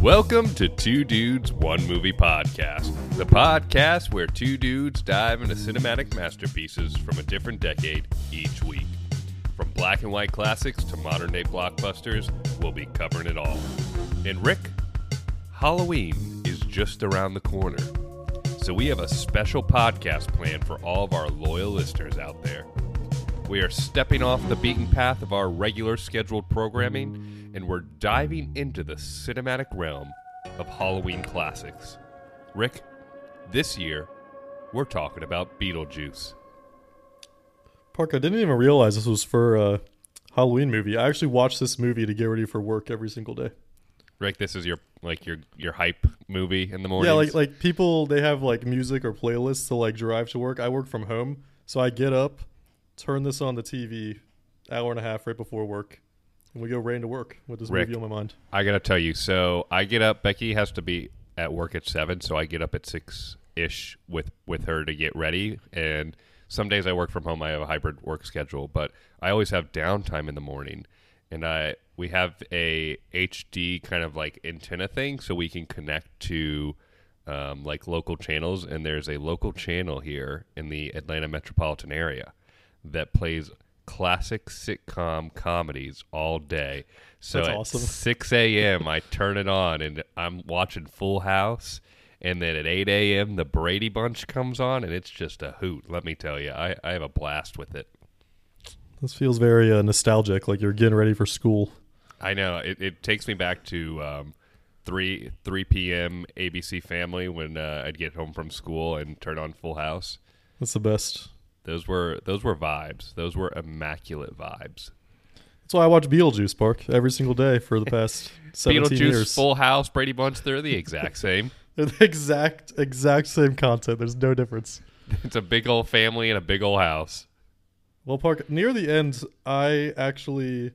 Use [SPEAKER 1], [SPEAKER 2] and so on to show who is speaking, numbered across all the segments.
[SPEAKER 1] Welcome to Two Dudes, One Movie Podcast, the podcast where two dudes dive into cinematic masterpieces from a different decade each week. From black and white classics to modern day blockbusters, we'll be covering it all. And Rick, Halloween is just around the corner. So we have a special podcast planned for all of our loyal listeners out there. We are stepping off the beaten path of our regular scheduled programming, and we're diving into the cinematic realm of Halloween classics. Rick, this year, we're talking about Beetlejuice.
[SPEAKER 2] Park, I didn't even realize this was for a Halloween movie. I actually watch this movie to get ready for work every single day.
[SPEAKER 1] Rick, this is your like your your hype movie in the morning.
[SPEAKER 2] Yeah, like like people they have like music or playlists to like drive to work. I work from home, so I get up, turn this on the TV, hour and a half right before work, and we go right into work with this
[SPEAKER 1] Rick.
[SPEAKER 2] movie on my mind.
[SPEAKER 1] I gotta tell you. So I get up. Becky has to be at work at seven, so I get up at six ish with with her to get ready. And some days I work from home. I have a hybrid work schedule, but I always have downtime in the morning. And I we have a HD kind of like antenna thing, so we can connect to um, like local channels. And there's a local channel here in the Atlanta metropolitan area that plays classic sitcom comedies all day. So
[SPEAKER 2] That's
[SPEAKER 1] at
[SPEAKER 2] awesome.
[SPEAKER 1] 6 a.m., I turn it on and I'm watching Full House. And then at 8 a.m., the Brady Bunch comes on, and it's just a hoot. Let me tell you, I, I have a blast with it.
[SPEAKER 2] This feels very uh, nostalgic, like you're getting ready for school.
[SPEAKER 1] I know it, it takes me back to um, three three p.m. ABC Family when uh, I'd get home from school and turn on Full House.
[SPEAKER 2] That's the best.
[SPEAKER 1] Those were those were vibes. Those were immaculate vibes.
[SPEAKER 2] That's why I watch Beetlejuice Park every single day for the past 17
[SPEAKER 1] Beetlejuice,
[SPEAKER 2] years.
[SPEAKER 1] Full House, Brady Bunch, they're the exact same.
[SPEAKER 2] They're the exact exact same content. There's no difference.
[SPEAKER 1] It's a big old family and a big old house.
[SPEAKER 2] Well, Park, near the end, I actually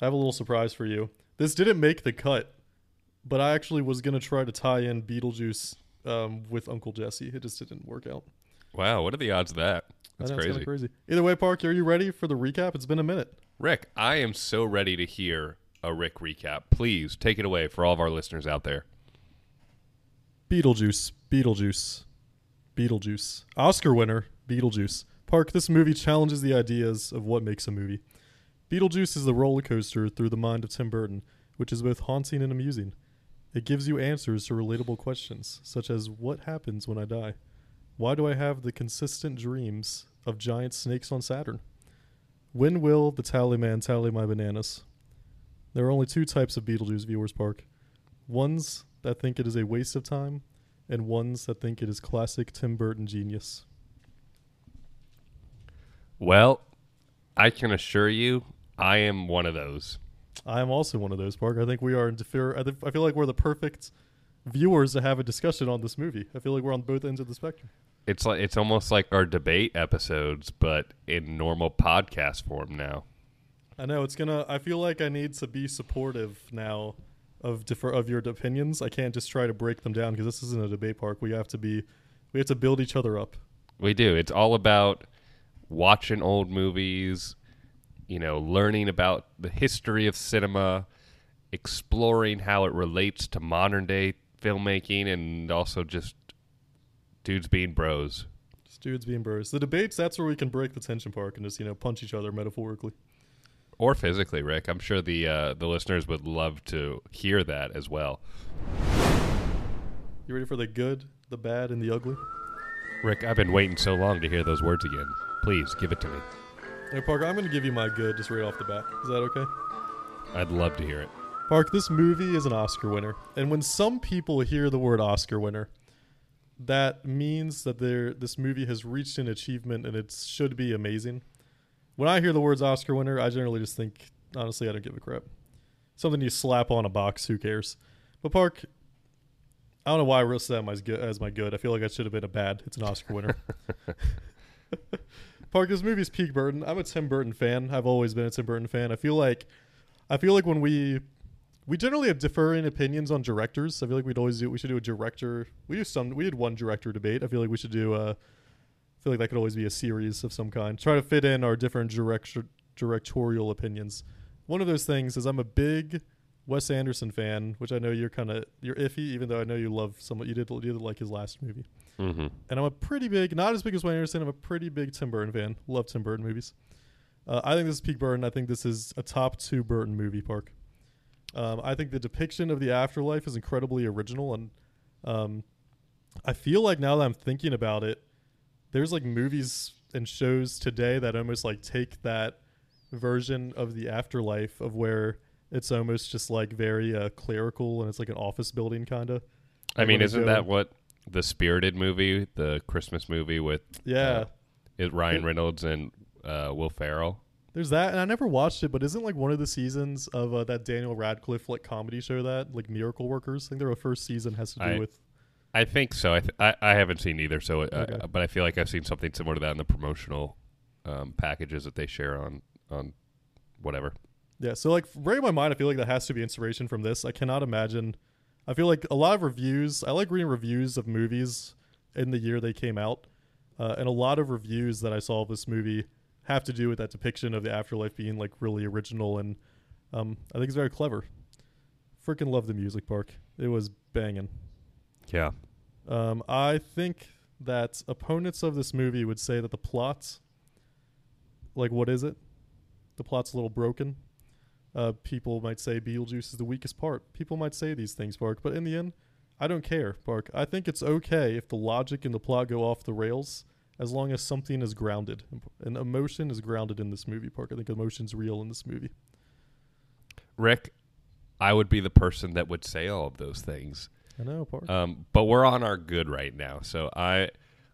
[SPEAKER 2] have a little surprise for you. This didn't make the cut, but I actually was going to try to tie in Beetlejuice um, with Uncle Jesse. It just didn't work out.
[SPEAKER 1] Wow, what are the odds of that? That's
[SPEAKER 2] know,
[SPEAKER 1] crazy.
[SPEAKER 2] crazy. Either way, Park, are you ready for the recap? It's been a minute.
[SPEAKER 1] Rick, I am so ready to hear a Rick recap. Please take it away for all of our listeners out there.
[SPEAKER 2] Beetlejuice, Beetlejuice, Beetlejuice. Oscar winner, Beetlejuice. Park, this movie challenges the ideas of what makes a movie. Beetlejuice is the roller coaster through the mind of Tim Burton, which is both haunting and amusing. It gives you answers to relatable questions, such as what happens when I die? Why do I have the consistent dreams of giant snakes on Saturn? When will the tally man tally my bananas? There are only two types of Beetlejuice viewers, Park. Ones that think it is a waste of time, and ones that think it is classic Tim Burton genius.
[SPEAKER 1] Well, I can assure you, I am one of those.
[SPEAKER 2] I am also one of those, Park. I think we are in defer. I, th- I feel like we're the perfect viewers to have a discussion on this movie. I feel like we're on both ends of the spectrum.
[SPEAKER 1] It's like it's almost like our debate episodes, but in normal podcast form now.
[SPEAKER 2] I know it's gonna. I feel like I need to be supportive now of differ of your opinions. I can't just try to break them down because this isn't a debate park. We have to be. We have to build each other up.
[SPEAKER 1] We do. It's all about watching old movies, you know, learning about the history of cinema, exploring how it relates to modern day filmmaking, and also just dudes being bros.
[SPEAKER 2] Just dudes being bros. The debates. That's where we can break the tension, park, and just you know punch each other metaphorically.
[SPEAKER 1] Or physically, Rick. I'm sure the uh, the listeners would love to hear that as well.
[SPEAKER 2] You ready for the good, the bad, and the ugly?
[SPEAKER 1] Rick, I've been waiting so long to hear those words again. Please give it to me.
[SPEAKER 2] Hey, Parker, I'm going to give you my good just right off the bat. Is that okay?
[SPEAKER 1] I'd love to hear it.
[SPEAKER 2] Park, this movie is an Oscar winner. And when some people hear the word Oscar winner, that means that there this movie has reached an achievement and it should be amazing. When I hear the words Oscar winner, I generally just think, honestly, I don't give a crap. Something you slap on a box, who cares? But Park, I don't know why I listed that as, good, as my good. I feel like I should have been a bad. It's an Oscar winner. Park, this movie's peak Burton. I'm a Tim Burton fan. I've always been a Tim Burton fan. I feel like, I feel like when we, we generally have differing opinions on directors. I feel like we'd always do. We should do a director. We do some. We did one director debate. I feel like we should do. Uh, I feel like that could always be a series of some kind. Try to fit in our different director directorial opinions. One of those things is I'm a big Wes Anderson fan, which I know you're kind of you're iffy, even though I know you love somewhat. You did you did like his last movie,
[SPEAKER 1] Mm-hmm.
[SPEAKER 2] and I'm a pretty big, not as big as Wes Anderson. I'm a pretty big Tim Burton fan. Love Tim Burton movies. Uh, I think this is peak Burton. I think this is a top two Burton movie. Park. Um, I think the depiction of the afterlife is incredibly original, and um, I feel like now that I'm thinking about it, there's like movies and shows today that almost like take that version of the afterlife of where it's almost just like very uh, clerical and it's like an office building kind of.
[SPEAKER 1] I mean, isn't that what the Spirited movie, the Christmas movie with
[SPEAKER 2] Yeah,
[SPEAKER 1] Uh, it, Ryan Reynolds and uh, Will Ferrell?
[SPEAKER 2] There's that, and I never watched it, but isn't like one of the seasons of uh, that Daniel Radcliffe like comedy show that like Miracle Workers? I think their first season has to do
[SPEAKER 1] I-
[SPEAKER 2] with.
[SPEAKER 1] I think so. I, th- I I haven't seen either, so uh,
[SPEAKER 2] Okay.
[SPEAKER 1] but I feel like I've seen something similar to that in the promotional um, packages that they share on on whatever.
[SPEAKER 2] Yeah, so like right in my mind, I feel like that has to be inspiration from this. I cannot imagine. I feel like a lot of reviews. I like reading reviews of movies in the year they came out, uh, and a lot of reviews that I saw of this movie have to do with that depiction of the afterlife being like really original, and um, I think it's very clever. Freaking love the music park. It was banging.
[SPEAKER 1] Yeah.
[SPEAKER 2] Um, I think that opponents of this movie would say that the plot, like, what is it? The plot's a little broken. Uh, people might say Beetlejuice is the weakest part. People might say these things, Park, but in the end, I don't care, Park. I think it's okay if the logic and the plot go off the rails as long as something is grounded. And emotion is grounded in this movie, Park. I think emotion's real in this movie.
[SPEAKER 1] Rick, I would be the person that would say all of those things.
[SPEAKER 2] I know, Park.
[SPEAKER 1] Um, but we're on our good right now, so I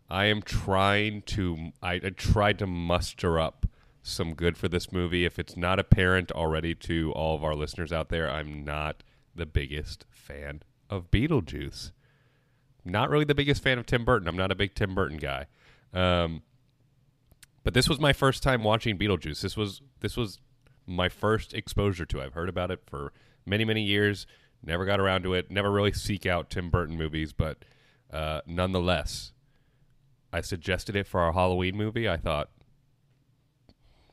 [SPEAKER 1] I am trying to I, I tried to muster up some good for this movie. If it's not apparent already to all of our listeners out there, I'm not the biggest fan of Beetlejuice. Not really the biggest fan of Tim Burton. I'm not a big Tim Burton guy. Um, but this was my first time watching Beetlejuice. This was this was my first exposure to. it. I've heard about it for many many years. Never got around to it. Never really seek out Tim Burton movies, but uh, nonetheless, I suggested it for our Halloween movie. I thought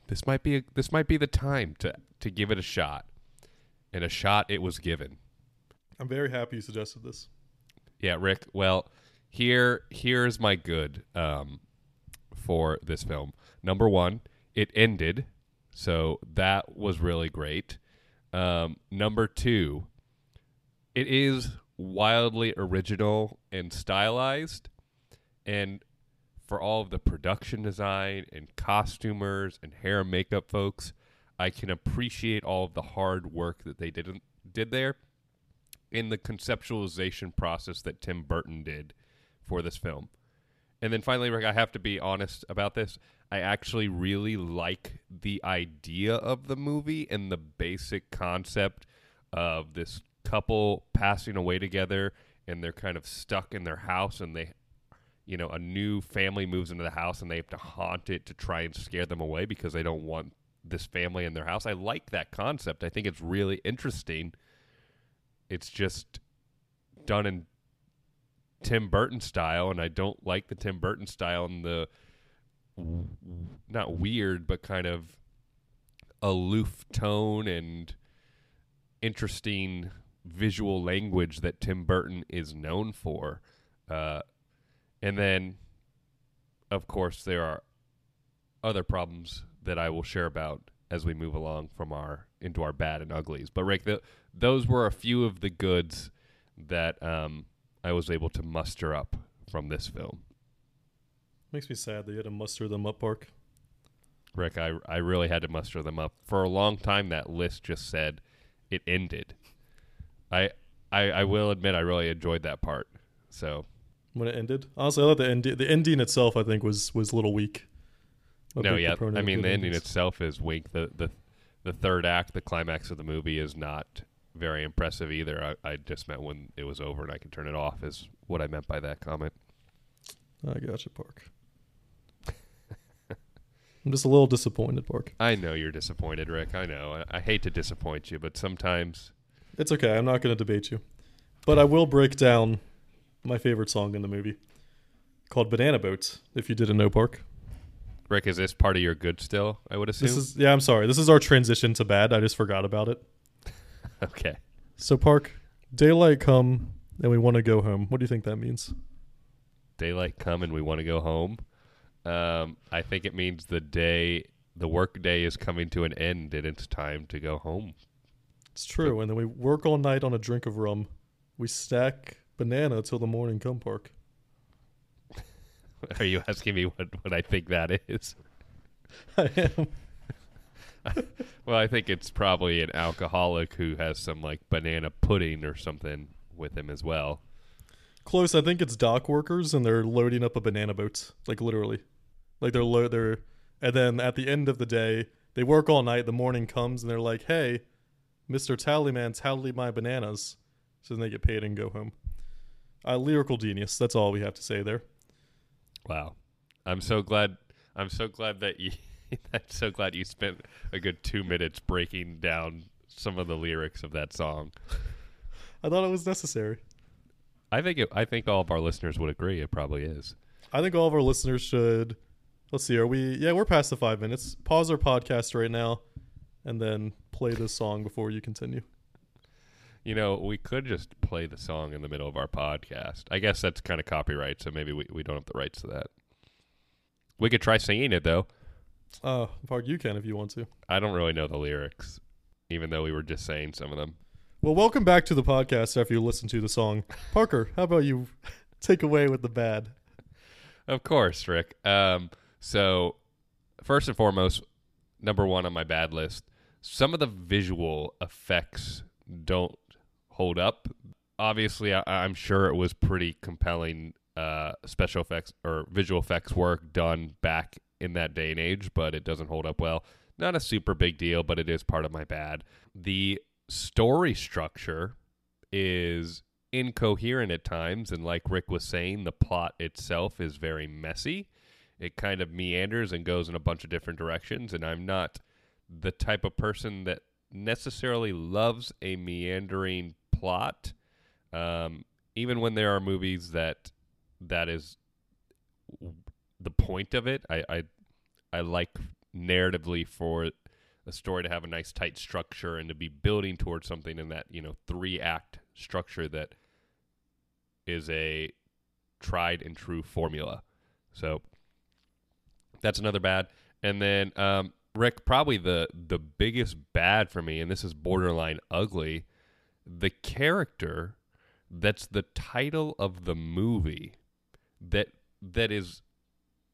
[SPEAKER 1] this might be a, this might be the time to to give it a shot, and a shot it was given.
[SPEAKER 2] I'm very happy you suggested this.
[SPEAKER 1] Yeah, Rick. Well, here here's my good um, for this film. Number one, it ended, so that was really great. Um, number two, it is wildly original and stylized, and for all of the production design and costumers and hair and makeup folks, I can appreciate all of the hard work that they did did there in the conceptualization process that Tim Burton did for this film. And then finally, Rick, I have to be honest about this. I actually really like the idea of the movie and the basic concept of this couple passing away together and they're kind of stuck in their house and they you know a new family moves into the house and they have to haunt it to try and scare them away because they don't want this family in their house. I like that concept. I think it's really interesting it's just done in Tim Burton style, and I don't like the Tim Burton style and the not weird, but kind of aloof tone and interesting visual language that Tim Burton is known for. Uh, and then, of course, there are other problems that I will share about as we move along from our into our bad and uglies. But Rick, the, those were a few of the goods that um, I was able to muster up from this film.
[SPEAKER 2] Makes me sad that you had to muster them up, Park.
[SPEAKER 1] Rick, I I really had to muster them up. For a long time that list just said it ended. I I, I will admit I really enjoyed that part. So
[SPEAKER 2] when it ended. Honestly, I thought the ending, the ending itself, I think, was was a little weak.
[SPEAKER 1] No, yeah. I mean, the ending itself is weak. The the the third act, the climax of the movie, is not very impressive either. I, I just meant when it was over and I can turn it off is what I meant by that comment.
[SPEAKER 2] I gotcha, Park. I'm just a little disappointed, Park.
[SPEAKER 1] I know you're disappointed, Rick. I know. I, I hate to disappoint you, but sometimes
[SPEAKER 2] It's okay. I'm not going to debate you, but I will break down my favorite song in the movie, called "Banana Boats." If you didn't know, Park.
[SPEAKER 1] Rick, is this part of your good still? I would assume.
[SPEAKER 2] This is yeah. I'm sorry. This is our transition to bad. I just forgot about it.
[SPEAKER 1] Okay.
[SPEAKER 2] So Park, daylight come and we want to go home. What do you think that means?
[SPEAKER 1] Daylight come and we want to go home. Um, I think it means the day, the work day is coming to an end and it's time to go home.
[SPEAKER 2] It's true. And then we work all night on a drink of rum. We stack banana till the morning come Park.
[SPEAKER 1] Are you asking me what, what I think that is?
[SPEAKER 2] I am.
[SPEAKER 1] Well, I think it's probably an alcoholic who has some like banana pudding or something with him as well.
[SPEAKER 2] Close. I think it's dock workers and they're loading up a banana boat. Like literally. Like they're lo- they're and then at the end of the day, they work all night, the morning comes and they're like, "Hey, Mr. Tallyman, tally my bananas." So then they get paid and go home. Uh, lyrical genius. That's all we have to say there.
[SPEAKER 1] Wow. I'm so glad I'm so glad that you I'm so glad you spent a good 2 minutes breaking down some of the lyrics of that song.
[SPEAKER 2] I thought it was necessary.
[SPEAKER 1] I think it, I think all of our listeners would agree it probably is.
[SPEAKER 2] I think all of our listeners should. Let's see. Are we? Yeah, we're past the five minutes. Pause our podcast right now, and then play this song before you continue.
[SPEAKER 1] You know, we could just play the song in the middle of our podcast. I guess that's kind of copyright, so maybe we, we don't have the rights to that. We could try singing it though.
[SPEAKER 2] Uh, Park, you can if you want to.
[SPEAKER 1] I don't really know the lyrics, even though we were just saying some of them.
[SPEAKER 2] Well, welcome back to the podcast after you listen to the song. Parker, how about you take away with the bad?
[SPEAKER 1] Of course, Rick. Um, so, first and foremost, number one on my bad list, some of the visual effects don't hold up. Obviously, I, I'm sure it was pretty compelling uh, special effects or visual effects work done back in that day and age, but it doesn't hold up well. Not a super big deal, but it is part of my bad. The story structure is incoherent at times, and like Rick was saying, the plot itself is very messy. It kind of meanders and goes in a bunch of different directions, and I'm not the type of person that necessarily loves a meandering plot. Um, even when there are movies that that is the point of it, I I, I like narratively for a story to have a nice tight structure and to be building towards something in that you know three act structure that is a tried and true formula. So that's another bad. And then um, Rick, probably the the biggest bad for me, and this is borderline ugly, the character that's the title of the movie that that is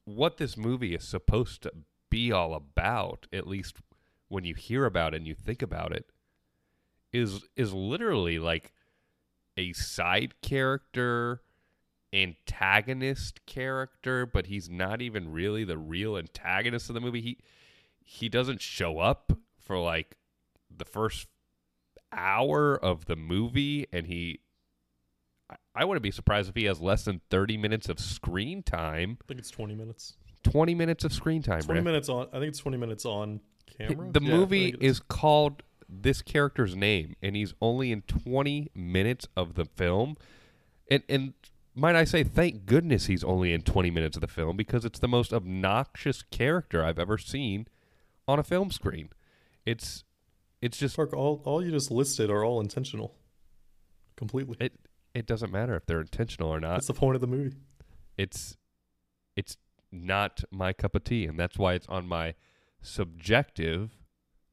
[SPEAKER 1] what this movie is supposed to be all about, at least when you hear about it and you think about it, is is literally like a side character antagonist character, but he's not even really the real antagonist of the movie. He he doesn't show up for like the first hour of the movie and he I, wouldn't be surprised if he has less than 30 minutes of screen time.
[SPEAKER 2] I think it's 20 minutes.
[SPEAKER 1] 20 minutes of screen time,
[SPEAKER 2] 20
[SPEAKER 1] Rick.
[SPEAKER 2] minutes on. I think it's 20 minutes on camera.
[SPEAKER 1] The
[SPEAKER 2] Yeah,
[SPEAKER 1] movie is called this character's name, and he's only in 20 minutes of the film. And and might I say, thank goodness he's only in 20 minutes of the film because it's the most obnoxious character I've ever seen on a film screen. It's it's just
[SPEAKER 2] Park, all, all you just listed are all intentional. Completely.
[SPEAKER 1] it it doesn't matter if they're intentional or not.
[SPEAKER 2] That's the point of the movie.
[SPEAKER 1] It's it's not my cup of tea, and that's why it's on my subjective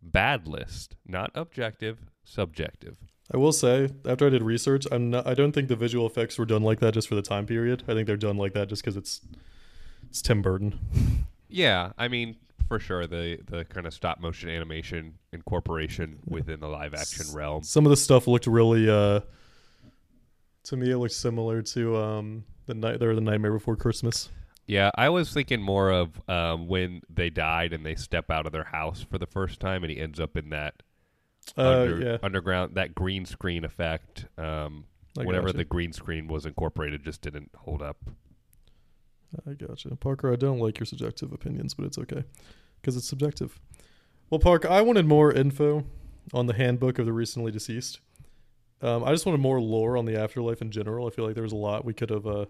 [SPEAKER 1] bad list, not objective, subjective.
[SPEAKER 2] I will say, after I did research, I'm not. I don't think the visual effects were done like that just for the time period. I think they're done like that just because it's it's Tim Burton.
[SPEAKER 1] Yeah, I mean, for sure, the the kind of stop motion animation incorporation within the live action realm.
[SPEAKER 2] Some of the stuff looked really. uh To me, it looks similar to um the night there the Nightmare Before Christmas.
[SPEAKER 1] Yeah, I was thinking more of um, when they died and they step out of their house for the first time, and he ends up in that
[SPEAKER 2] Uh,
[SPEAKER 1] under-
[SPEAKER 2] yeah,
[SPEAKER 1] underground that green screen effect. Um, whenever the green screen was incorporated, just didn't hold up.
[SPEAKER 2] I gotcha. Parker, I don't like your subjective opinions, but it's okay because it's subjective. Well, Parker, I wanted more info on the handbook of the recently deceased. Um, I just wanted more lore on the afterlife in general. I feel like there was a lot we could have uh,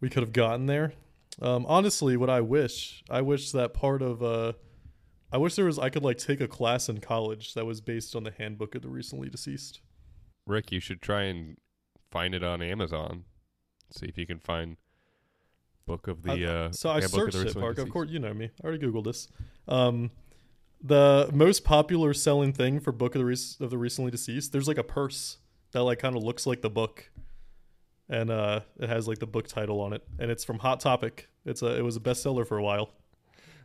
[SPEAKER 2] we could have gotten there. Um, honestly, what I wish, I wish that part of uh, I wish there was I could like take a class in college that was based on the handbook of the recently deceased.
[SPEAKER 1] Rick, you should try and find it on Amazon. See if you can find Book of the.
[SPEAKER 2] I-
[SPEAKER 1] uh,
[SPEAKER 2] so I searched
[SPEAKER 1] the
[SPEAKER 2] it, Park. Of course, you know me. I already googled this. Um, the most popular selling thing for Book of the Rec- of the Recently Deceased, there's like a purse that like kind of looks like the book, and uh, it has like the book title on it, and it's from Hot Topic. It's a it was a bestseller for a while.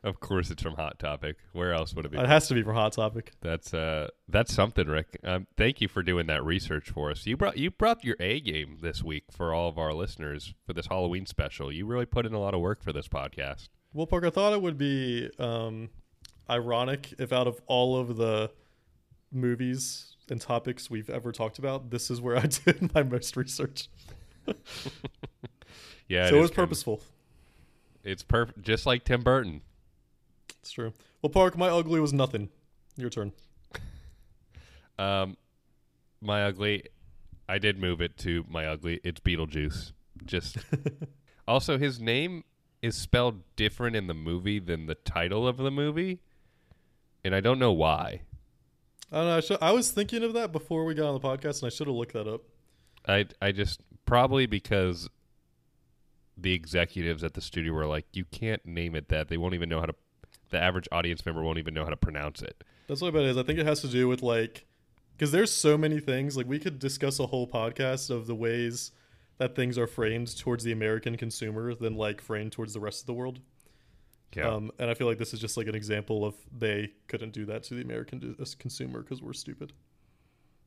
[SPEAKER 1] Of course, it's from Hot Topic. Where else would it be?
[SPEAKER 2] It has to be from Hot Topic.
[SPEAKER 1] That's uh, that's something, Rick. Um, thank you for doing that research for us. You brought you brought your A game this week for all of our listeners for this Halloween special. You really put in a lot of work for this podcast.
[SPEAKER 2] Well, Park, I thought it would be um, ironic if out of all of the movies and topics we've ever talked about, this is where I did my most research.
[SPEAKER 1] Yeah,
[SPEAKER 2] so it was
[SPEAKER 1] Tim-
[SPEAKER 2] purposeful.
[SPEAKER 1] It's perfect, just like Tim Burton.
[SPEAKER 2] It's true. Well, Park, my ugly was nothing. Your turn.
[SPEAKER 1] Um, my ugly, I did move it to my ugly. It's Beetlejuice. Just also, his name is spelled different in the movie than the title of the movie, and I don't know why.
[SPEAKER 2] I don't know. I, should, I was thinking of that before we got on the podcast, and I should have looked that up.
[SPEAKER 1] I I just probably because the executives at the studio were like, you can't name it that. They won't even know how to. The average audience member won't even know how to pronounce it.
[SPEAKER 2] That's what it is. I think it has to do with like, because there's so many things. Like we could discuss a whole podcast of the ways that things are framed towards the American consumer than like framed towards the rest of the world.
[SPEAKER 1] Yeah.
[SPEAKER 2] Um, and I feel like this is just like an example of they couldn't do that to the American d- consumer because we're stupid.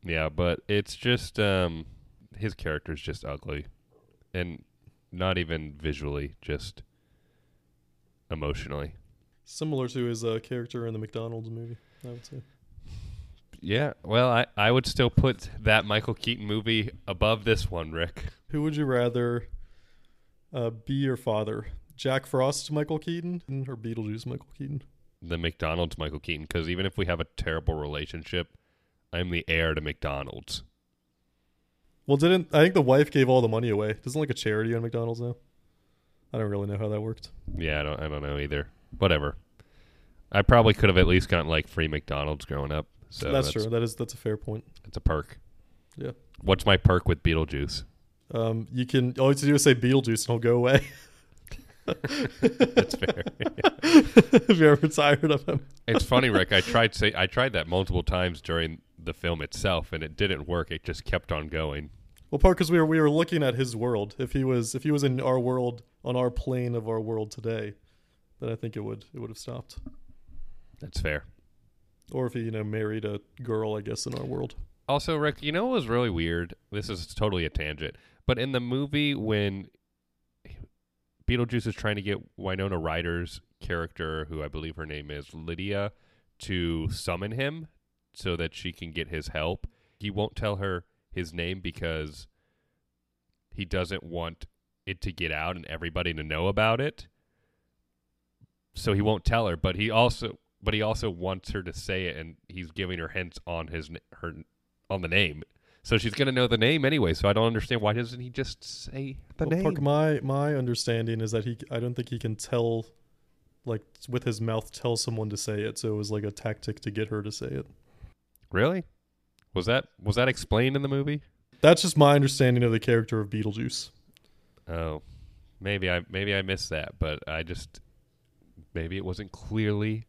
[SPEAKER 1] Yeah, but it's just um his is just ugly. And not even visually, just emotionally.
[SPEAKER 2] Similar to his uh, character in the McDonald's movie, I would say.
[SPEAKER 1] Yeah, well, I I would still put that Michael Keaton movie above this one, Rick.
[SPEAKER 2] Who would you rather uh, be your father? Jack Frost, Michael Keaton, or Beetlejuice, Michael Keaton?
[SPEAKER 1] The McDonald's Michael Keaton cuz even if we have a terrible relationship, I'm the heir to McDonald's.
[SPEAKER 2] Well, didn't I think the wife gave all the money away? Doesn't like a charity on McDonald's now? I don't really know how that worked.
[SPEAKER 1] Yeah, I don't I don't know either. Whatever. I probably could have at least gotten like free McDonald's growing up. So
[SPEAKER 2] that's, true. That is that's a fair point.
[SPEAKER 1] It's a perk.
[SPEAKER 2] Yeah.
[SPEAKER 1] What's my perk with Beetlejuice?
[SPEAKER 2] Um, you can all you have to do is say Beetlejuice and he'll go away.
[SPEAKER 1] That's fair.
[SPEAKER 2] if you're ever tired of him.
[SPEAKER 1] It's funny, Rick. I tried say I tried that multiple times during the film itself, and it didn't work. It just kept on going.
[SPEAKER 2] Well, part because we were we were looking at his world. If he was if he was in our world on our plane of our world today, then I think it would it would have stopped.
[SPEAKER 1] That's fair.
[SPEAKER 2] Or if he you know married a girl, I guess in our world.
[SPEAKER 1] Also, Rick, you know what was really weird? This is totally a tangent, but in the movie when Beetlejuice is trying to get Winona Ryder's character, who I believe her name is Lydia, to summon him so that she can get his help, he won't tell her his name because he doesn't want it to get out and everybody to know about it. So he won't tell her, but he also but he also wants her to say it and he's giving her hints on his her on the name. So she's going to know the name anyway, so I don't understand why doesn't he just say the
[SPEAKER 2] Well,
[SPEAKER 1] name?
[SPEAKER 2] Park, my my understanding is that he I don't think he can tell like with his mouth tell someone to say it. So it was like a tactic to get her to say it.
[SPEAKER 1] Really? Was that was that explained in the movie?
[SPEAKER 2] That's just my understanding of the character of Beetlejuice.
[SPEAKER 1] Oh, maybe I maybe I missed that, but I just maybe it wasn't clearly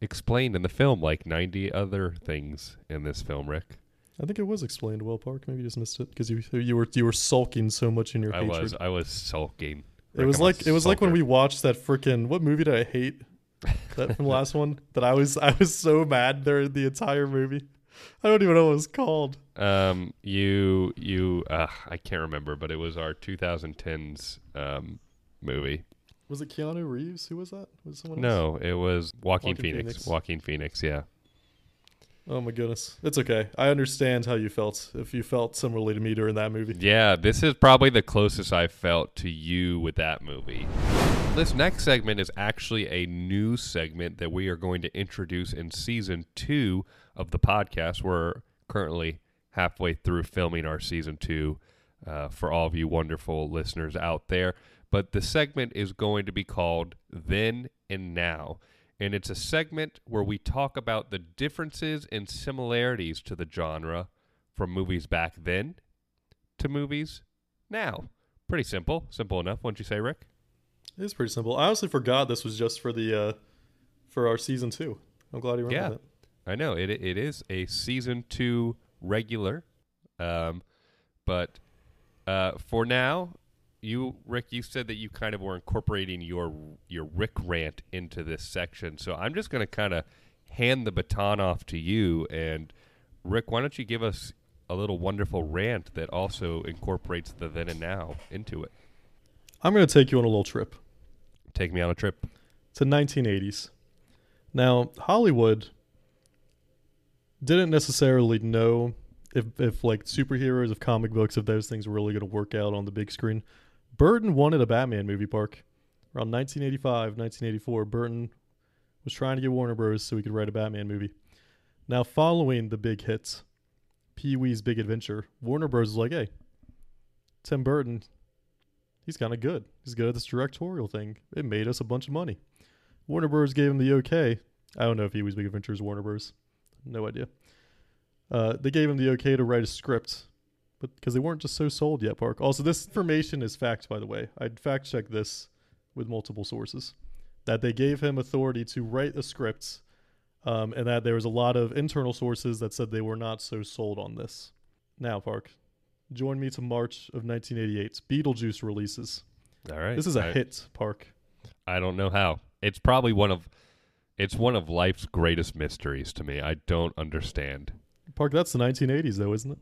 [SPEAKER 1] explained in the film like 90 other things in this film, Rick.
[SPEAKER 2] I think it was explained well, Park. Maybe you just missed it because you you were you were sulking so much in your
[SPEAKER 1] I
[SPEAKER 2] hatred.
[SPEAKER 1] was I was sulking.
[SPEAKER 2] It
[SPEAKER 1] Rick,
[SPEAKER 2] was
[SPEAKER 1] I'm
[SPEAKER 2] like it was like when we watched that freaking what movie did I hate? That from the last one that I was I was so mad there the entire movie. I don't even know what it was called.
[SPEAKER 1] Um, you you uh, I can't remember, but it was our 2010s um movie.
[SPEAKER 2] Was it Keanu Reeves? Who was that? Was someone else?
[SPEAKER 1] No, it was Walking,
[SPEAKER 2] Joaquin
[SPEAKER 1] Phoenix.
[SPEAKER 2] Phoenix.
[SPEAKER 1] Walking Phoenix, yeah.
[SPEAKER 2] Oh my goodness. It's okay. I understand how you felt if you felt similarly to me during that movie.
[SPEAKER 1] Yeah, this is probably the closest I felt to you with that movie. This next segment is actually a new segment that we are going to introduce in season two of the podcast. We're currently halfway through filming our season two uh, for all of you wonderful listeners out there. But the segment is going to be called Then and Now. And it's a segment where we talk about the differences and similarities to the genre from movies back then to movies now. Pretty simple, simple enough, wouldn't you say, Rick?
[SPEAKER 2] It's pretty simple. I honestly forgot this was just for the uh, for our season two. I'm glad you remember
[SPEAKER 1] Yeah.
[SPEAKER 2] that.
[SPEAKER 1] I know it. It is a season two regular, um, but uh, for now, you Rick, you said that you kind of were incorporating your your Rick rant into this section. So I'm just going to kind of hand the baton off to you. And Rick, why don't you give us a little wonderful rant that also incorporates the then and now into it?
[SPEAKER 2] I'm going to take you on a little trip
[SPEAKER 1] Take me on a trip.
[SPEAKER 2] to 1980s. Now, Hollywood didn't necessarily know if, if like superheroes, if comic books, if those things were really going to work out on the big screen. Burton wanted a Batman movie park. Around 1985, 1984, Burton was trying to get Warner Bros. so he could write a Batman movie. Now, following the big hits, Pee Wee's Big Adventure, Warner Bros. was like, hey, Tim Burton, he's kind of good. He's good at this directorial thing. It made us a bunch of money. Warner Bros. gave him the okay. I don't know if Pee Wee's Big Adventure is Warner Bros. No idea. Uh, they gave him the okay to write a script, but because they weren't just so sold yet, Park. Also, this information is fact, by the way. I'd fact check this with multiple sources. That they gave him authority to write the scripts, um, and that there was a lot of internal sources that said they were not so sold on this. Now, Park, join me to March of 1988. Beetlejuice releases.
[SPEAKER 1] All right.
[SPEAKER 2] This is a
[SPEAKER 1] I-
[SPEAKER 2] hit, Park.
[SPEAKER 1] I don't know how. It's probably one of it's one of life's greatest mysteries to me. I don't understand.
[SPEAKER 2] Park, that's the 1980s, though, isn't it?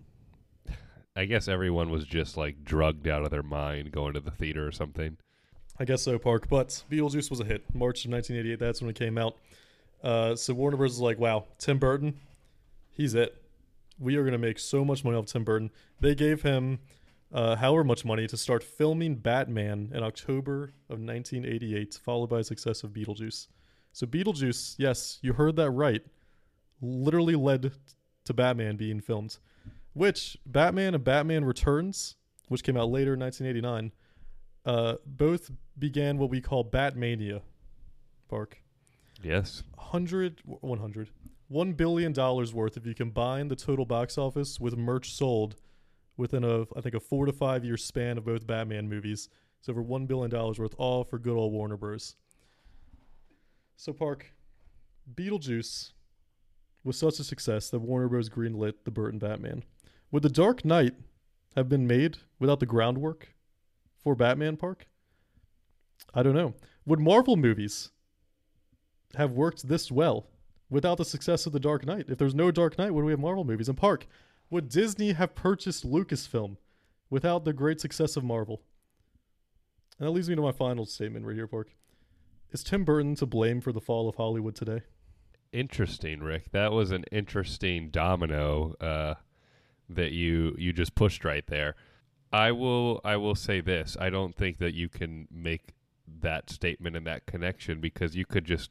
[SPEAKER 1] I guess everyone was just like drugged out of their mind going to the theater or something.
[SPEAKER 2] I guess so, Park. But Beetlejuice was a hit. March of 1988, that's when it came out. Uh, so Warner Bros. was like, wow, Tim Burton, he's it. We are going to make so much money off Tim Burton. They gave him uh, however much money to start filming Batman in October of 1988, followed by success of Beetlejuice. So Beetlejuice, yes, you heard that right, literally led to Batman being filmed. Which Batman and Batman Returns, which came out later in 1989, uh, both began what we call Batmania. Park.
[SPEAKER 1] Yes.
[SPEAKER 2] 100, 100, $1 billion worth if you combine the total box office with merch sold within a, I think, a four to five year span of both Batman movies. It's over $1 billion worth, all for good old Warner Bros. So, Park, Beetlejuice was such a success that Warner Bros. greenlit the Burton Batman. Would The Dark Knight have been made without the groundwork for Batman Park? I don't know. Would Marvel movies have worked this well without the success of The Dark Knight? If there's no Dark Knight, would we have Marvel movies? And Park, would Disney have purchased Lucasfilm without the great success of Marvel? And that leads me to my final statement right here, Park. Is Tim Burton to blame for the fall of Hollywood today?
[SPEAKER 1] Interesting, Rick. That was an interesting domino uh, that you you just pushed right there. I will I will say this. I don't think that you can make that statement and that connection because you could just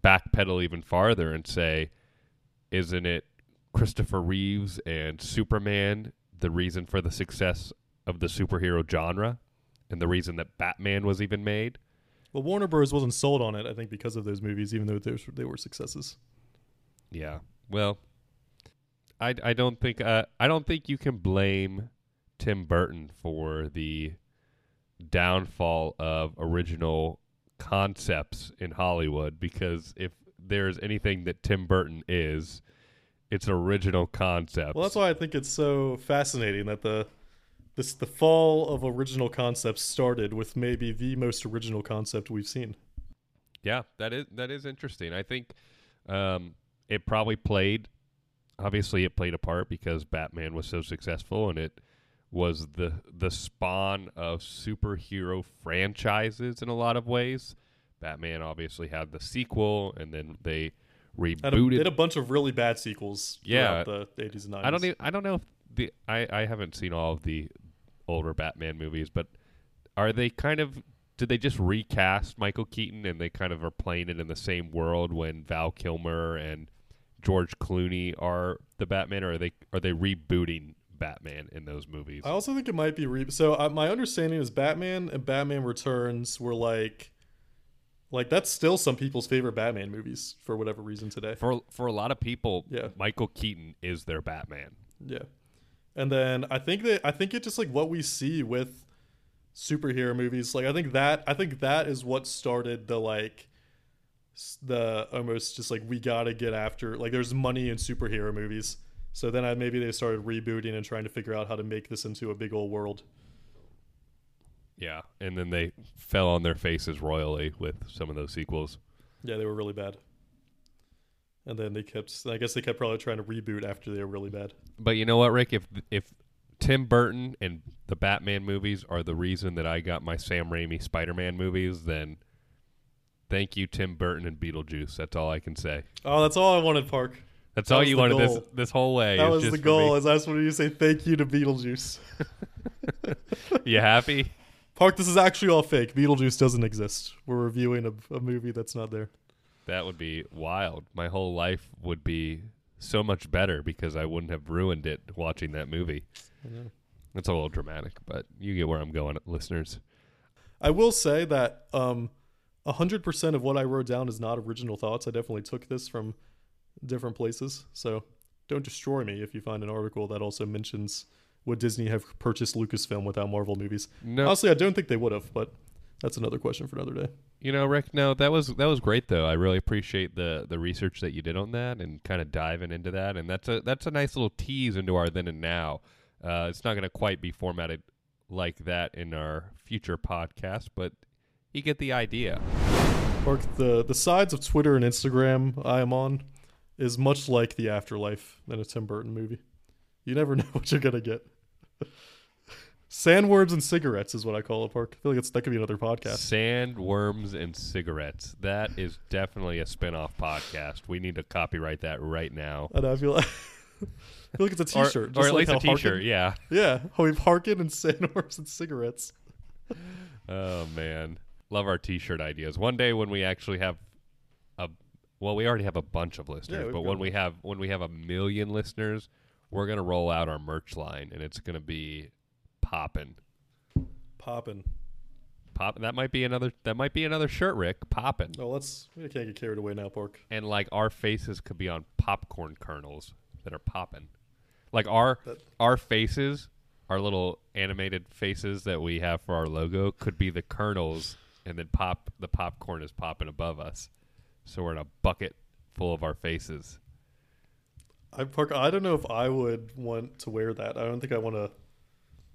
[SPEAKER 1] backpedal even farther and say, isn't it Christopher Reeves and Superman the reason for the success of the superhero genre and the reason that Batman was even made?
[SPEAKER 2] Well, Warner Bros. wasn't sold on it, I think, because of those movies, even though those, they were successes.
[SPEAKER 1] Yeah. Well, I, I don't think uh, I don't think you can blame Tim Burton for the downfall of original concepts in Hollywood because if there's anything that Tim Burton is, it's original concepts.
[SPEAKER 2] Well, that's why I think it's so fascinating that the this the fall of original concepts started with maybe the most original concept we've seen.
[SPEAKER 1] Yeah, that is that is interesting. I think um, it probably played. Obviously, it played a part because Batman was so successful, and it was the the spawn of superhero franchises in a lot of ways. Batman obviously had the sequel, and then they
[SPEAKER 2] Had a,
[SPEAKER 1] rebooted.
[SPEAKER 2] had a bunch of really bad sequels
[SPEAKER 1] Yeah.
[SPEAKER 2] the 80s and 90s.
[SPEAKER 1] I don't. Even, I don't know if the. I I haven't seen all of the older Batman movies, but are they kind of? Did they just recast Michael Keaton and they kind of are playing it in the same world when Val Kilmer and George Clooney are the Batman, or are they are they rebooting Batman in those movies?
[SPEAKER 2] I also think it might be re- so. Uh, my understanding is Batman and Batman Returns were like, like that's still some people's favorite Batman movies for whatever reason today.
[SPEAKER 1] For for a lot of people,
[SPEAKER 2] Yeah.
[SPEAKER 1] Michael Keaton is their Batman.
[SPEAKER 2] Yeah. And then I think that I think it's just like what we see with superhero movies. Like I think that I think that is what started the like the almost just like we gotta get after like there's money in superhero movies. So then I, maybe they started rebooting and trying to figure out how to make this into a big old world.
[SPEAKER 1] Yeah, and then they fell on their faces royally with some of those sequels.
[SPEAKER 2] Yeah, they were really bad. And then they kept I guess they kept probably trying to reboot after they were really bad.
[SPEAKER 1] But you know what, Rick? If if Tim Burton and the Batman movies are the reason that I got my Sam Raimi Spider-Man movies, then thank you, Tim Burton and Beetlejuice. That's all I can say.
[SPEAKER 2] Oh, that's all I wanted, Park.
[SPEAKER 1] That's
[SPEAKER 2] That
[SPEAKER 1] all you wanted this
[SPEAKER 2] goal.
[SPEAKER 1] this whole way.
[SPEAKER 2] That was the goal. Is I just wanted you to say thank you to Beetlejuice.
[SPEAKER 1] You happy?
[SPEAKER 2] Park, this is actually all fake. Beetlejuice doesn't exist. We're reviewing a, a movie that's not there.
[SPEAKER 1] That would be wild. My whole life would be so much better because I wouldn't have ruined it watching that movie. That's a little dramatic, but you get where I'm going, listeners.
[SPEAKER 2] I will say that um, 100% of what I wrote down is not original thoughts. I definitely took this from different places. So don't destroy me if you find an article that also mentions would Disney have purchased Lucasfilm without Marvel movies.
[SPEAKER 1] No,
[SPEAKER 2] Honestly, I don't think they would have, but that's another question for another day.
[SPEAKER 1] You know, Rick, no, that was that was great though. I really appreciate the the research that you did on that and kind of diving into that. And that's a that's a nice little tease into our then and now. Uh, it's not going to quite be formatted like that in our future podcast, but you get the idea.
[SPEAKER 2] Mark, the, the sides of Twitter and Instagram I am on is much like the afterlife in a Tim Burton movie. You never know what you're gonna get. Sandworms and cigarettes is what I call it, Park. I feel like it's, that could be another podcast.
[SPEAKER 1] Sand, worms, and cigarettes. That is definitely a spin-off podcast. We need to copyright that right now.
[SPEAKER 2] And I feel like, I feel like it's a
[SPEAKER 1] Or,
[SPEAKER 2] T-shirt,
[SPEAKER 1] or
[SPEAKER 2] just
[SPEAKER 1] at
[SPEAKER 2] like
[SPEAKER 1] least a
[SPEAKER 2] how
[SPEAKER 1] T-shirt.
[SPEAKER 2] Harkin-
[SPEAKER 1] Yeah.
[SPEAKER 2] Yeah, how we've Harkin and sandworms and cigarettes.
[SPEAKER 1] Oh man, love our T-shirt ideas. One day when we actually have a, well, we already have a bunch of listeners,
[SPEAKER 2] we've
[SPEAKER 1] but when we have when we have a million listeners, we're gonna roll out our merch line, and it's gonna be popping.
[SPEAKER 2] popping,
[SPEAKER 1] Pop. That might be another. That might be another shirt, Rick. Popping.
[SPEAKER 2] Oh, let's. We can't get carried away now, Park.
[SPEAKER 1] And like our faces could be on popcorn kernels that are popping. Like our
[SPEAKER 2] That-
[SPEAKER 1] our faces, our little animated faces that we have for our logo could be the kernels, and then pop the popcorn is popping above us. So we're in a bucket full of our faces.
[SPEAKER 2] I Park. I don't know if I would want to wear that. I don't think I want to.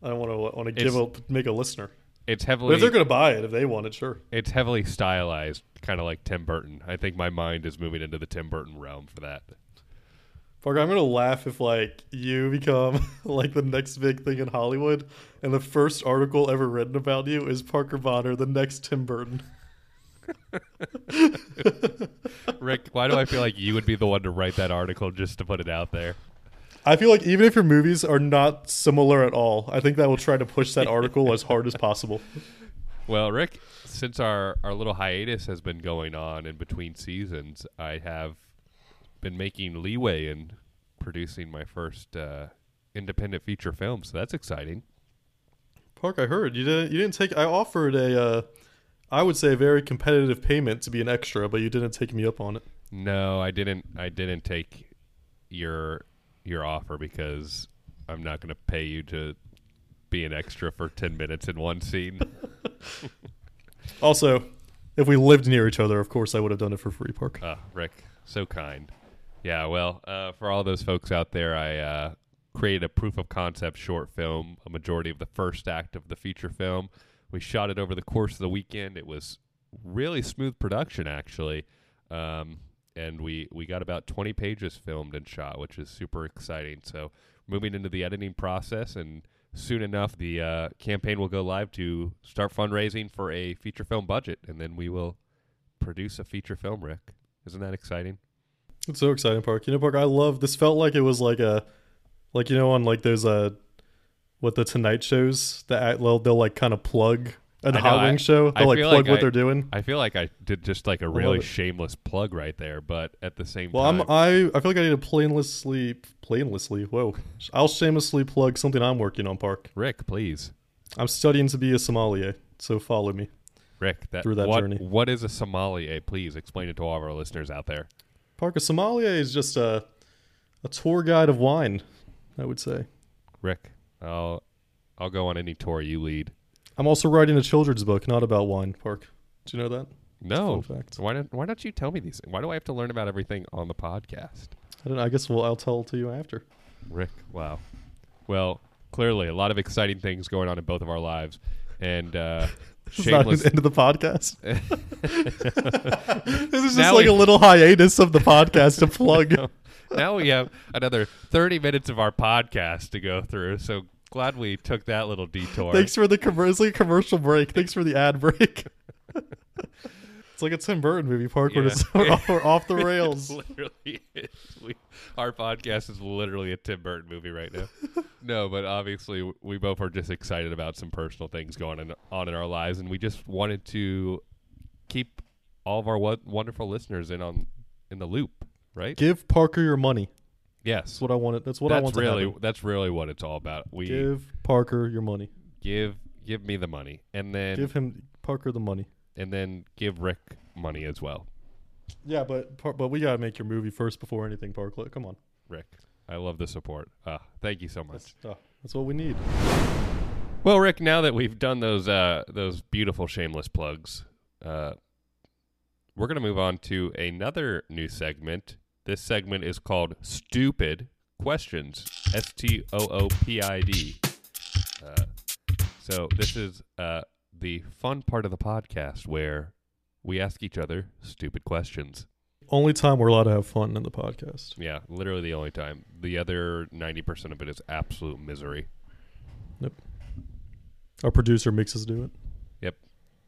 [SPEAKER 2] I don't want to want to give a make a listener.
[SPEAKER 1] It's
[SPEAKER 2] But
[SPEAKER 1] heavily
[SPEAKER 2] if they're gonna buy it, if they want it, sure.
[SPEAKER 1] it's heavily stylized, kind of like Tim Burton. I think my mind is moving into the Tim Burton realm for that.
[SPEAKER 2] Parker, I'm gonna laugh if like you become like the next big thing in Hollywood, and the first article ever written about you is Parker Bonner, the next Tim Burton.
[SPEAKER 1] Rick, why do I feel like you would be the one to write that article just to put it out there?
[SPEAKER 2] I feel like even if your movies are not similar at all, I think that will try to push that article as hard as possible.
[SPEAKER 1] Well, Rick, since our, our little hiatus has been going on in between seasons, I have been making leeway in producing my first uh, independent feature film, so that's exciting.
[SPEAKER 2] Park, I heard you didn't. You didn't take. I offered a, uh, I would say a very competitive payment to be an extra, but you didn't take me up on it.
[SPEAKER 1] No, I didn't. I didn't take your your offer because I'm not going to pay you to be an extra for ten minutes in one scene.
[SPEAKER 2] Also, if we lived near each other, of course I would have done it for free. Park.
[SPEAKER 1] Ah, Rick, so kind. Yeah, well, uh, for all those folks out there, I uh, created a proof of concept short film, a majority of the first act of the feature film. We shot it over the course of the weekend. It was really smooth production, actually. Um, and we, we got about 20 pages filmed and shot, which is super exciting. So, moving into the editing process, and soon enough, the uh, campaign will go live to start fundraising for a feature film budget, and then we will produce a feature film, Rick. Isn't that exciting?
[SPEAKER 2] It's so exciting, Park. You know, Park. I love this. Felt like it was like a, like you know, on like those uh, what the Tonight shows that they'll, they'll like kind of plug an Howling
[SPEAKER 1] I-
[SPEAKER 2] show. They'll like plug
[SPEAKER 1] like
[SPEAKER 2] what
[SPEAKER 1] I-
[SPEAKER 2] they're doing.
[SPEAKER 1] I feel like I did just like a really shameless plug right there, but at the same
[SPEAKER 2] Well,
[SPEAKER 1] time,
[SPEAKER 2] I'm I I feel like I need to plainlessly plainlessly. Whoa, I'll shamelessly plug something I'm working on. Park.
[SPEAKER 1] Rick, please,
[SPEAKER 2] I'm studying to be a sommelier, so follow me.
[SPEAKER 1] Rick, that,
[SPEAKER 2] Through that
[SPEAKER 1] what,
[SPEAKER 2] journey.
[SPEAKER 1] What is a sommelier? Please explain it to all of our listeners out there.
[SPEAKER 2] Park, Somalia is just a a tour guide of wine. I would say.
[SPEAKER 1] Rick, I'll I'll go on any tour you lead.
[SPEAKER 2] I'm also writing a children's book, not about wine, Park. Do you know that?
[SPEAKER 1] No,
[SPEAKER 2] fact.
[SPEAKER 1] why don't why don't you tell me these? Things? Why do I have to learn about everything on the podcast?
[SPEAKER 2] I don't know. I guess we'll, I'll tell to you after.
[SPEAKER 1] Rick, wow. Well, clearly a lot of exciting things going on in both of our lives, and uh,
[SPEAKER 2] This is not the end of the podcast. this is just
[SPEAKER 1] Now
[SPEAKER 2] like
[SPEAKER 1] we-
[SPEAKER 2] a little hiatus of the podcast to plug.
[SPEAKER 1] now we have another 30 minutes of our podcast to go through. So glad we took that little detour.
[SPEAKER 2] Thanks for the commer- it's like a commercial break. Thanks for the ad break. it's like a Tim Burton movie, Park, where it's we're off, we're off the rails.
[SPEAKER 1] literally. We, our podcast is literally a Tim Burton movie right now. no, but obviously we both are just excited about some personal things going on, on in our lives, and we just wanted to keep all of our wo- wonderful listeners in on in the loop, right?
[SPEAKER 2] Give Parker your money.
[SPEAKER 1] yes,
[SPEAKER 2] That's what I wanted. That's what I
[SPEAKER 1] that's
[SPEAKER 2] want to
[SPEAKER 1] really that's really what it's all about. We give
[SPEAKER 2] Give Parker your money.
[SPEAKER 1] Give give, me the money, and then
[SPEAKER 2] Give him Parker the money.
[SPEAKER 1] And then give Rick money as well.
[SPEAKER 2] Yeah, but but we gotta make your movie first before anything, Parker. Come on,
[SPEAKER 1] Rick, I love the support. Uh, thank you so much.
[SPEAKER 2] that's uh, that's what we need.
[SPEAKER 1] Well, Rick, now that we've done those uh, those beautiful shameless plugs, uh, we're gonna move on to another new segment. This segment is called "Stupid Questions." S T O O P I D. Uh, So this is uh, the fun part of the podcast where we ask each other stupid questions.
[SPEAKER 2] Only time we're allowed to have fun in the podcast.
[SPEAKER 1] Yeah, literally the only time. The other ninety percent of it is absolute misery. Yep.
[SPEAKER 2] Our producer makes us do it. Yep.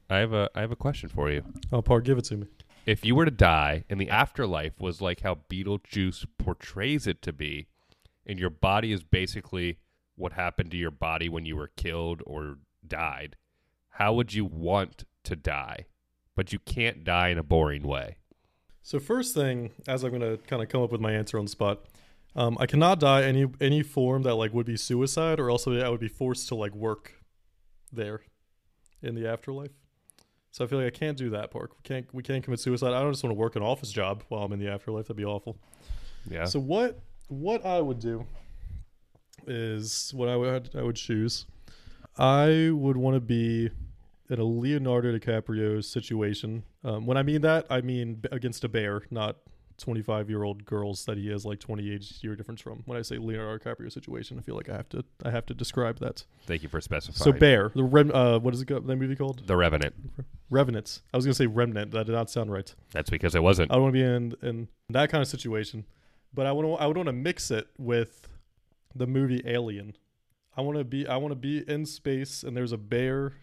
[SPEAKER 1] I have a I have a question for you.
[SPEAKER 2] Oh, Park, give it to me.
[SPEAKER 1] if you were to die and the afterlife was like how Beetlejuice portrays it to be, and your body is basically what happened to your body when you were killed or died, how would you want to die? But you can't die in a boring way.
[SPEAKER 2] So first thing, as I'm gonna kind of come up with my answer on the spot, um, I cannot die any any form that like would be suicide, or else I would be forced to like work there in the afterlife. So I feel like I can't do that, Park. We can't we can't commit suicide. I don't just want to work an office job while I'm in the afterlife. That'd be awful.
[SPEAKER 1] Yeah.
[SPEAKER 2] So what what I would do is what I would I would choose. I would want to be in a Leonardo DiCaprio situation. Um, when I mean that, I mean against a bear, not 25 year old girls that he has like 28 year difference from. When I say Leonardo DiCaprio situation, I feel like I have to I have to describe that.
[SPEAKER 1] Thank you for specifying.
[SPEAKER 2] So bear, the rem, uh, what is it called, that movie called?
[SPEAKER 1] the Revenant.
[SPEAKER 2] Revenants. I was gonna say remnant. That did not sound right.
[SPEAKER 1] That's because it wasn't.
[SPEAKER 2] I want to be in in that kind of situation, but I want I would want to mix it with the movie Alien. I want to be I want to be in space and there's a bear.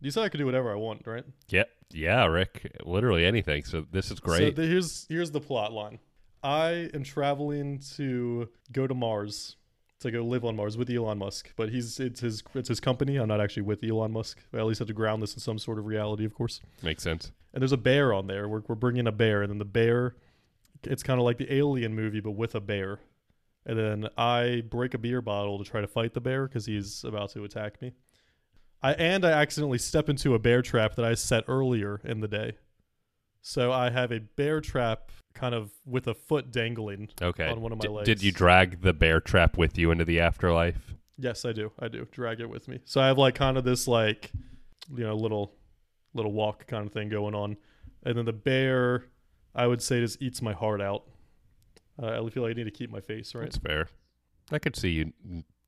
[SPEAKER 2] You said I could do whatever I want, right?
[SPEAKER 1] Yeah. Yeah, Rick. Literally anything. So this is
[SPEAKER 2] So
[SPEAKER 1] great.
[SPEAKER 2] the, here's here's the plot line. I am traveling to go to Mars to go live on Mars with Elon Musk, but he's it's his it's his company. I'm not actually with Elon Musk. I at least have to ground this in some sort of reality, of course.
[SPEAKER 1] Makes sense.
[SPEAKER 2] and there's a bear on there. We're, we're bringing a bear, and then the bear, it's kind of like the Alien movie, but with a bear. And then I break a beer bottle to try to fight the bear because he's about to attack me. I and I accidentally step into a bear trap that I set earlier in the day. So I have a bear trap kind of with a foot dangling.
[SPEAKER 1] Okay.
[SPEAKER 2] On one of my
[SPEAKER 1] D-
[SPEAKER 2] legs.
[SPEAKER 1] Did you drag the bear trap with you into the afterlife?
[SPEAKER 2] Yes, I do. I do drag it with me. So I have like kind of this like, you know, little, little walk kind of thing going on, and then the bear, I would say, just eats my heart out. Uh, I feel like I need to keep my face right.
[SPEAKER 1] That's fair. I could see you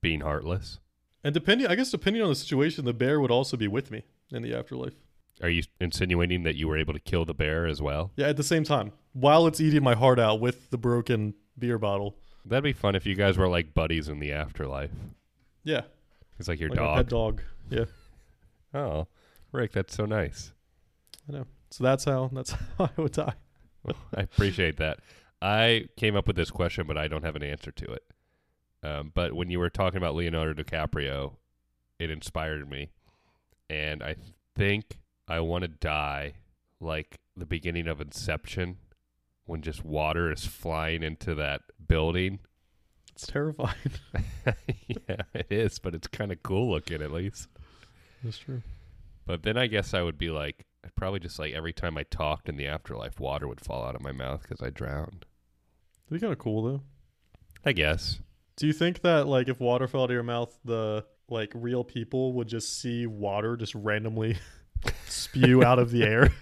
[SPEAKER 1] being heartless.
[SPEAKER 2] And depending, I guess, depending on the situation, the bear would also be with me in the afterlife.
[SPEAKER 1] Are you insinuating that you were able to kill the bear as well?
[SPEAKER 2] Yeah, at the same time, while it's eating my heart out with the broken beer bottle.
[SPEAKER 1] That'd be fun if you guys were like buddies in the afterlife.
[SPEAKER 2] Yeah,
[SPEAKER 1] It's like your
[SPEAKER 2] like a
[SPEAKER 1] dog.
[SPEAKER 2] dog. Yeah,
[SPEAKER 1] Oh, Rick, that's so nice.
[SPEAKER 2] I know. So that's how that's how I would die.
[SPEAKER 1] I appreciate that. I came up with this question, but I don't have an answer to it. Um, but when you were talking about Leonardo DiCaprio, it inspired me, and I think I want to die like the beginning of Inception, when just water is flying into that building.
[SPEAKER 2] It's terrifying.
[SPEAKER 1] yeah, it is, but it's kind of cool looking at least.
[SPEAKER 2] That's true.
[SPEAKER 1] But then I guess I would be like, I'd probably just like every time I talked in the afterlife, water would fall out of my mouth because I drowned.
[SPEAKER 2] It'd be kind of cool though.
[SPEAKER 1] I guess.
[SPEAKER 2] Do you think that like if water fell out of your mouth, the like real people would just see water just randomly spew out of the air?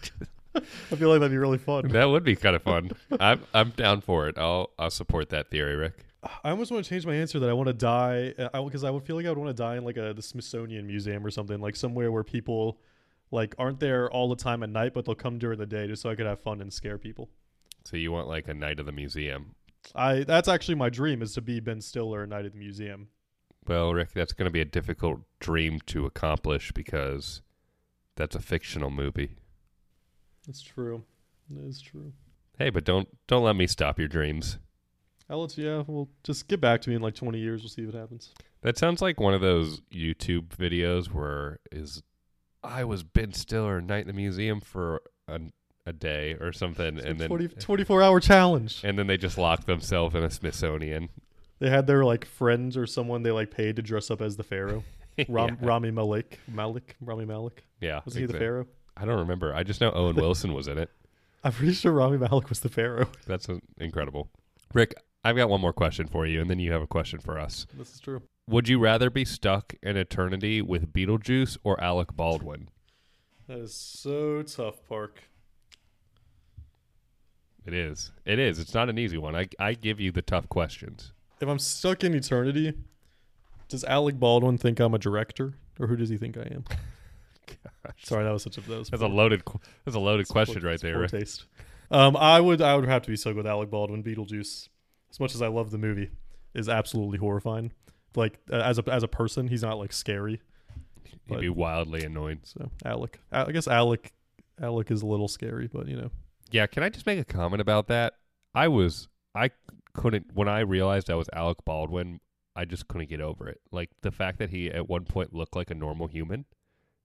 [SPEAKER 2] I feel like that'd be really fun.
[SPEAKER 1] That would be kind of fun. I'm I'm down for it. I'll I'll support that theory, Rick.
[SPEAKER 2] I almost want to change my answer that I want to die because I, I would feel like I would want to die in like a the Smithsonian Museum or something like somewhere where people like aren't there all the time at night, but they'll come during the day just so I could have fun and scare people.
[SPEAKER 1] So you want like a night of the museum?
[SPEAKER 2] I that's actually my dream is to be Ben Stiller at night at the museum.
[SPEAKER 1] Well, Rick, that's going to be a difficult dream to accomplish because that's a fictional movie.
[SPEAKER 2] That's true. That is true.
[SPEAKER 1] Hey, but don't don't let me stop your dreams.
[SPEAKER 2] I'll let you, yeah, well, just get back to me in like 20 years. We'll see what happens.
[SPEAKER 1] That sounds like one of those YouTube videos where is I was Ben Stiller at night in the museum for a, a day or something,
[SPEAKER 2] It's
[SPEAKER 1] and then
[SPEAKER 2] 20, 24 hour challenge.
[SPEAKER 1] and then they just lock themselves in a Smithsonian.
[SPEAKER 2] They had their like friends or someone they like paid to dress up as the Pharaoh. Ram,
[SPEAKER 1] yeah.
[SPEAKER 2] Rami Malek, Malek. Rami Malek.
[SPEAKER 1] yeah,
[SPEAKER 2] Was he the. Pharaoh?
[SPEAKER 1] I don't remember. I just know Owen Wilson was in it.
[SPEAKER 2] I'm pretty sure Rami Malek was the Pharaoh.
[SPEAKER 1] That's incredible. Rick, I've got one more question for you, and then you have a question for us.
[SPEAKER 2] This is true.
[SPEAKER 1] Would you rather be stuck in eternity with Beetlejuice or Alec Baldwin?
[SPEAKER 2] That is so tough, Park.
[SPEAKER 1] It is. It is. It's not an easy one. I, I give you the tough questions.
[SPEAKER 2] If I'm stuck in eternity, does Alec Baldwin think I'm a director, or who does he think I am? Sorry, that was such a that was
[SPEAKER 1] That's a loaded. That's a loaded
[SPEAKER 2] that's
[SPEAKER 1] question
[SPEAKER 2] poor-
[SPEAKER 1] right there.
[SPEAKER 2] poor
[SPEAKER 1] Rick.
[SPEAKER 2] taste. Um, I would I would have to be stuck with Alec Baldwin. Beetlejuice, as much as I love the movie, is absolutely horrifying. Like uh, as a as a person, he's not like scary.
[SPEAKER 1] He'd be wildly annoyed.
[SPEAKER 2] So Alec, I guess Alec, Alec is a little scary, but you know,
[SPEAKER 1] Yeah. Can I just make a comment about that? I was. I couldn't when I realized I was Alec Baldwin. I just couldn't get over it. Like the fact that he at one point looked like a normal human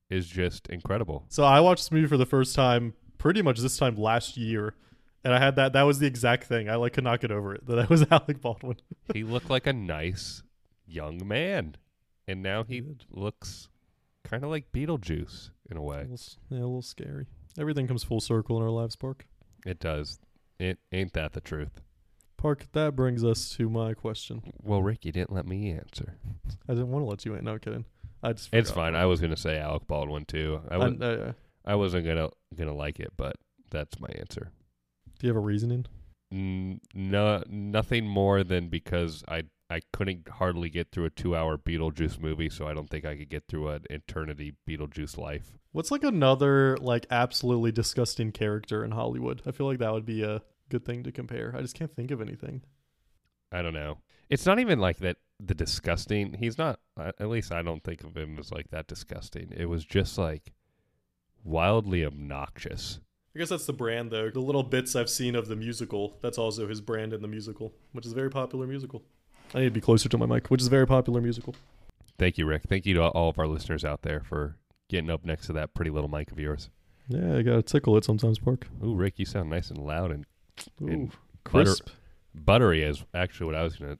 [SPEAKER 1] is just incredible.
[SPEAKER 2] So I watched this movie for the first time pretty much this time last year. And I had that that was the exact thing. I like could not get over it. That I was Alec Baldwin.
[SPEAKER 1] he looked like a nice young man, and now he looks kind of like Beetlejuice in a
[SPEAKER 2] A
[SPEAKER 1] way.
[SPEAKER 2] little, yeah, a little scary. Everything comes full circle in our lives, Park.
[SPEAKER 1] It does. It ain't that the truth.
[SPEAKER 2] Park, that brings us to my question.
[SPEAKER 1] Well, Rick, you didn't let me answer.
[SPEAKER 2] I didn't want to let you in. No kidding. I just
[SPEAKER 1] It's fine. I was gonna say Alec Baldwin too. I, was,
[SPEAKER 2] I- uh,
[SPEAKER 1] I wasn't gonna gonna like it, but that's my answer.
[SPEAKER 2] do you have a reasoning?
[SPEAKER 1] N- no, nothing more than because I I couldn't hardly get through a two-hour Beetlejuice movie, so I don't think I could get through an eternity Beetlejuice life.
[SPEAKER 2] What's like another like absolutely disgusting character in Hollywood? I feel like that would be a good thing to compare. I just can't think of anything.
[SPEAKER 1] I don't know. It's not even like that. The disgusting. He's not. uh, At least I don't think of him as like that disgusting. It was just like wildly obnoxious.
[SPEAKER 2] I guess that's the brand though. The little bits I've seen of the musical, that's also his brand in the musical, which is a very popular musical. I need to be closer to my mic, which is a very popular musical.
[SPEAKER 1] Thank you, Rick. Thank you to all of our listeners out there for getting up next to that pretty little mic of yours.
[SPEAKER 2] Yeah, I gotta tickle it sometimes, Park.
[SPEAKER 1] Ooh, Rick, you sound nice and loud and
[SPEAKER 2] Ooh,
[SPEAKER 1] And
[SPEAKER 2] crisp,
[SPEAKER 1] buttery is actually what I was gonna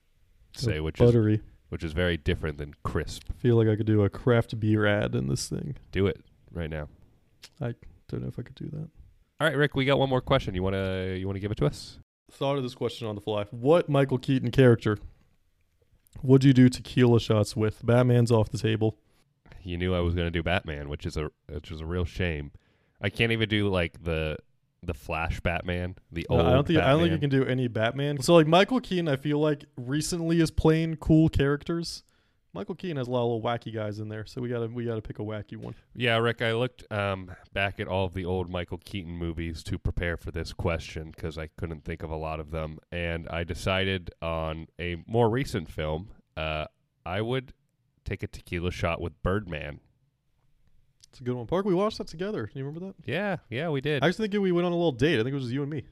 [SPEAKER 1] say, which is
[SPEAKER 2] buttery.
[SPEAKER 1] which is very different than crisp.
[SPEAKER 2] I feel like I could do a craft beer ad in this thing.
[SPEAKER 1] Do it right now.
[SPEAKER 2] I don't know if I could do that.
[SPEAKER 1] All right, Rick, we got one more question. You wanna you wanna give it to us?
[SPEAKER 2] Thought of this question on the fly. What Michael Keaton character would you do tequila shots with? Batman's off the table.
[SPEAKER 1] You knew I was gonna do Batman, which is a which is a real shame. I can't even do like the the Flash Batman, the
[SPEAKER 2] No,
[SPEAKER 1] old.
[SPEAKER 2] I don't think I don't think you can do any Batman. So like Michael Keaton, I feel like recently is playing cool characters. Michael Keaton has a lot of little wacky guys in there, so we gotta we gotta pick a wacky one.
[SPEAKER 1] Yeah, Rick, I looked um, back at all of the old Michael Keaton movies to prepare for this question because I couldn't think of a lot of them, and I decided on a more recent film. Uh, I would take a tequila shot with Birdman.
[SPEAKER 2] It's a good one. Park, we watched that together. Do you remember that?
[SPEAKER 1] Yeah, yeah, we did.
[SPEAKER 2] I was thinking we went on a little date. I think it was just you and me.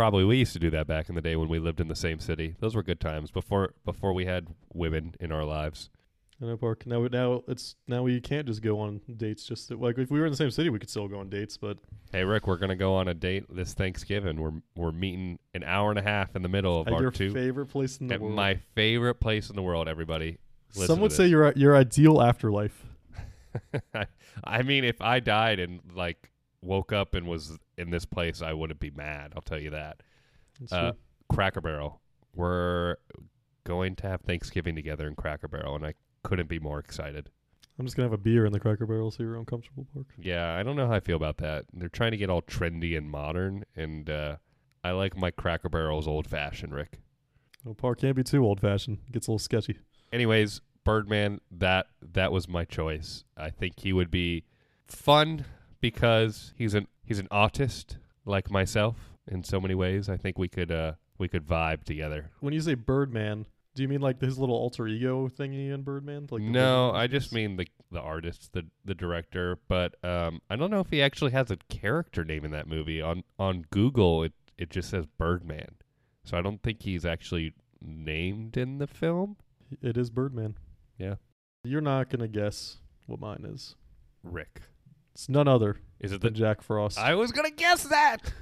[SPEAKER 1] Probably we used to do that back in the day when we lived in the same city. Those were good times before before we had women in our lives.
[SPEAKER 2] I know, Park. Now, now it's now we can't just go on dates. Just like if we were in the same city, we could still go on dates. But
[SPEAKER 1] Hey Rick, we're gonna go on a date this Thanksgiving. We're we're meeting an hour and a half in the middle of
[SPEAKER 2] at
[SPEAKER 1] our
[SPEAKER 2] your
[SPEAKER 1] two
[SPEAKER 2] favorite place in the
[SPEAKER 1] at
[SPEAKER 2] world.
[SPEAKER 1] my favorite place in the world. Everybody,
[SPEAKER 2] Some would say your your ideal afterlife.
[SPEAKER 1] I mean, if I died and like woke up and was in this place, I wouldn't be mad. I'll tell you that. Uh. Cracker Barrel, we're going going to have Thanksgiving together in Cracker Barrel, and I couldn't be more excited.
[SPEAKER 2] I'm just gonna have a beer in the Cracker Barrel so you're uncomfortable, Park.
[SPEAKER 1] Yeah, I don't know how I feel about that. They're trying to get all trendy and modern, and uh, I like my Cracker Barrels old fashioned, Rick.
[SPEAKER 2] Well, Park can't be too old fashioned. Gets a little sketchy.
[SPEAKER 1] Anyways, Birdman, that that was my choice. I think he would be fun because he's an he's an artist like myself in so many ways. I think we could uh we could vibe together.
[SPEAKER 2] When you say Birdman, do you mean like his little alter ego thingy in Birdman? Like
[SPEAKER 1] no, I just mean the the artist, the the director. But um, I don't know if he actually has a character name in that movie. On on Google, it it just says Birdman, so I don't think he's actually named in the film.
[SPEAKER 2] it is Birdman.
[SPEAKER 1] Yeah,
[SPEAKER 2] You're not gonna guess what mine is.
[SPEAKER 1] Rick.
[SPEAKER 2] It's none other
[SPEAKER 1] Is it
[SPEAKER 2] than
[SPEAKER 1] the?
[SPEAKER 2] Jack Frost.
[SPEAKER 1] I was gonna guess that.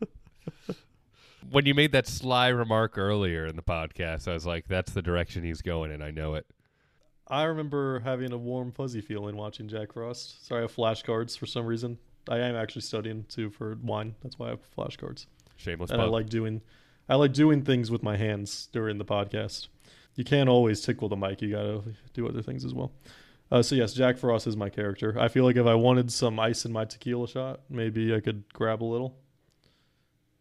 [SPEAKER 1] when you made that sly remark earlier in the podcast, I was like, "That's the direction he's going," and I know it.
[SPEAKER 2] I remember having a warm, fuzzy feeling watching Jack Frost. Sorry, I have flashcards for some reason. I am actually studying too for wine. That's why I have flashcards.
[SPEAKER 1] Shameless
[SPEAKER 2] and I like doing, I like doing things with my hands during the podcast. You can't always tickle the mic. You gotta do other things as well. Uh, so yes, Jack Frost is my character. I feel like if I wanted some ice in my tequila shot, maybe I could grab a little.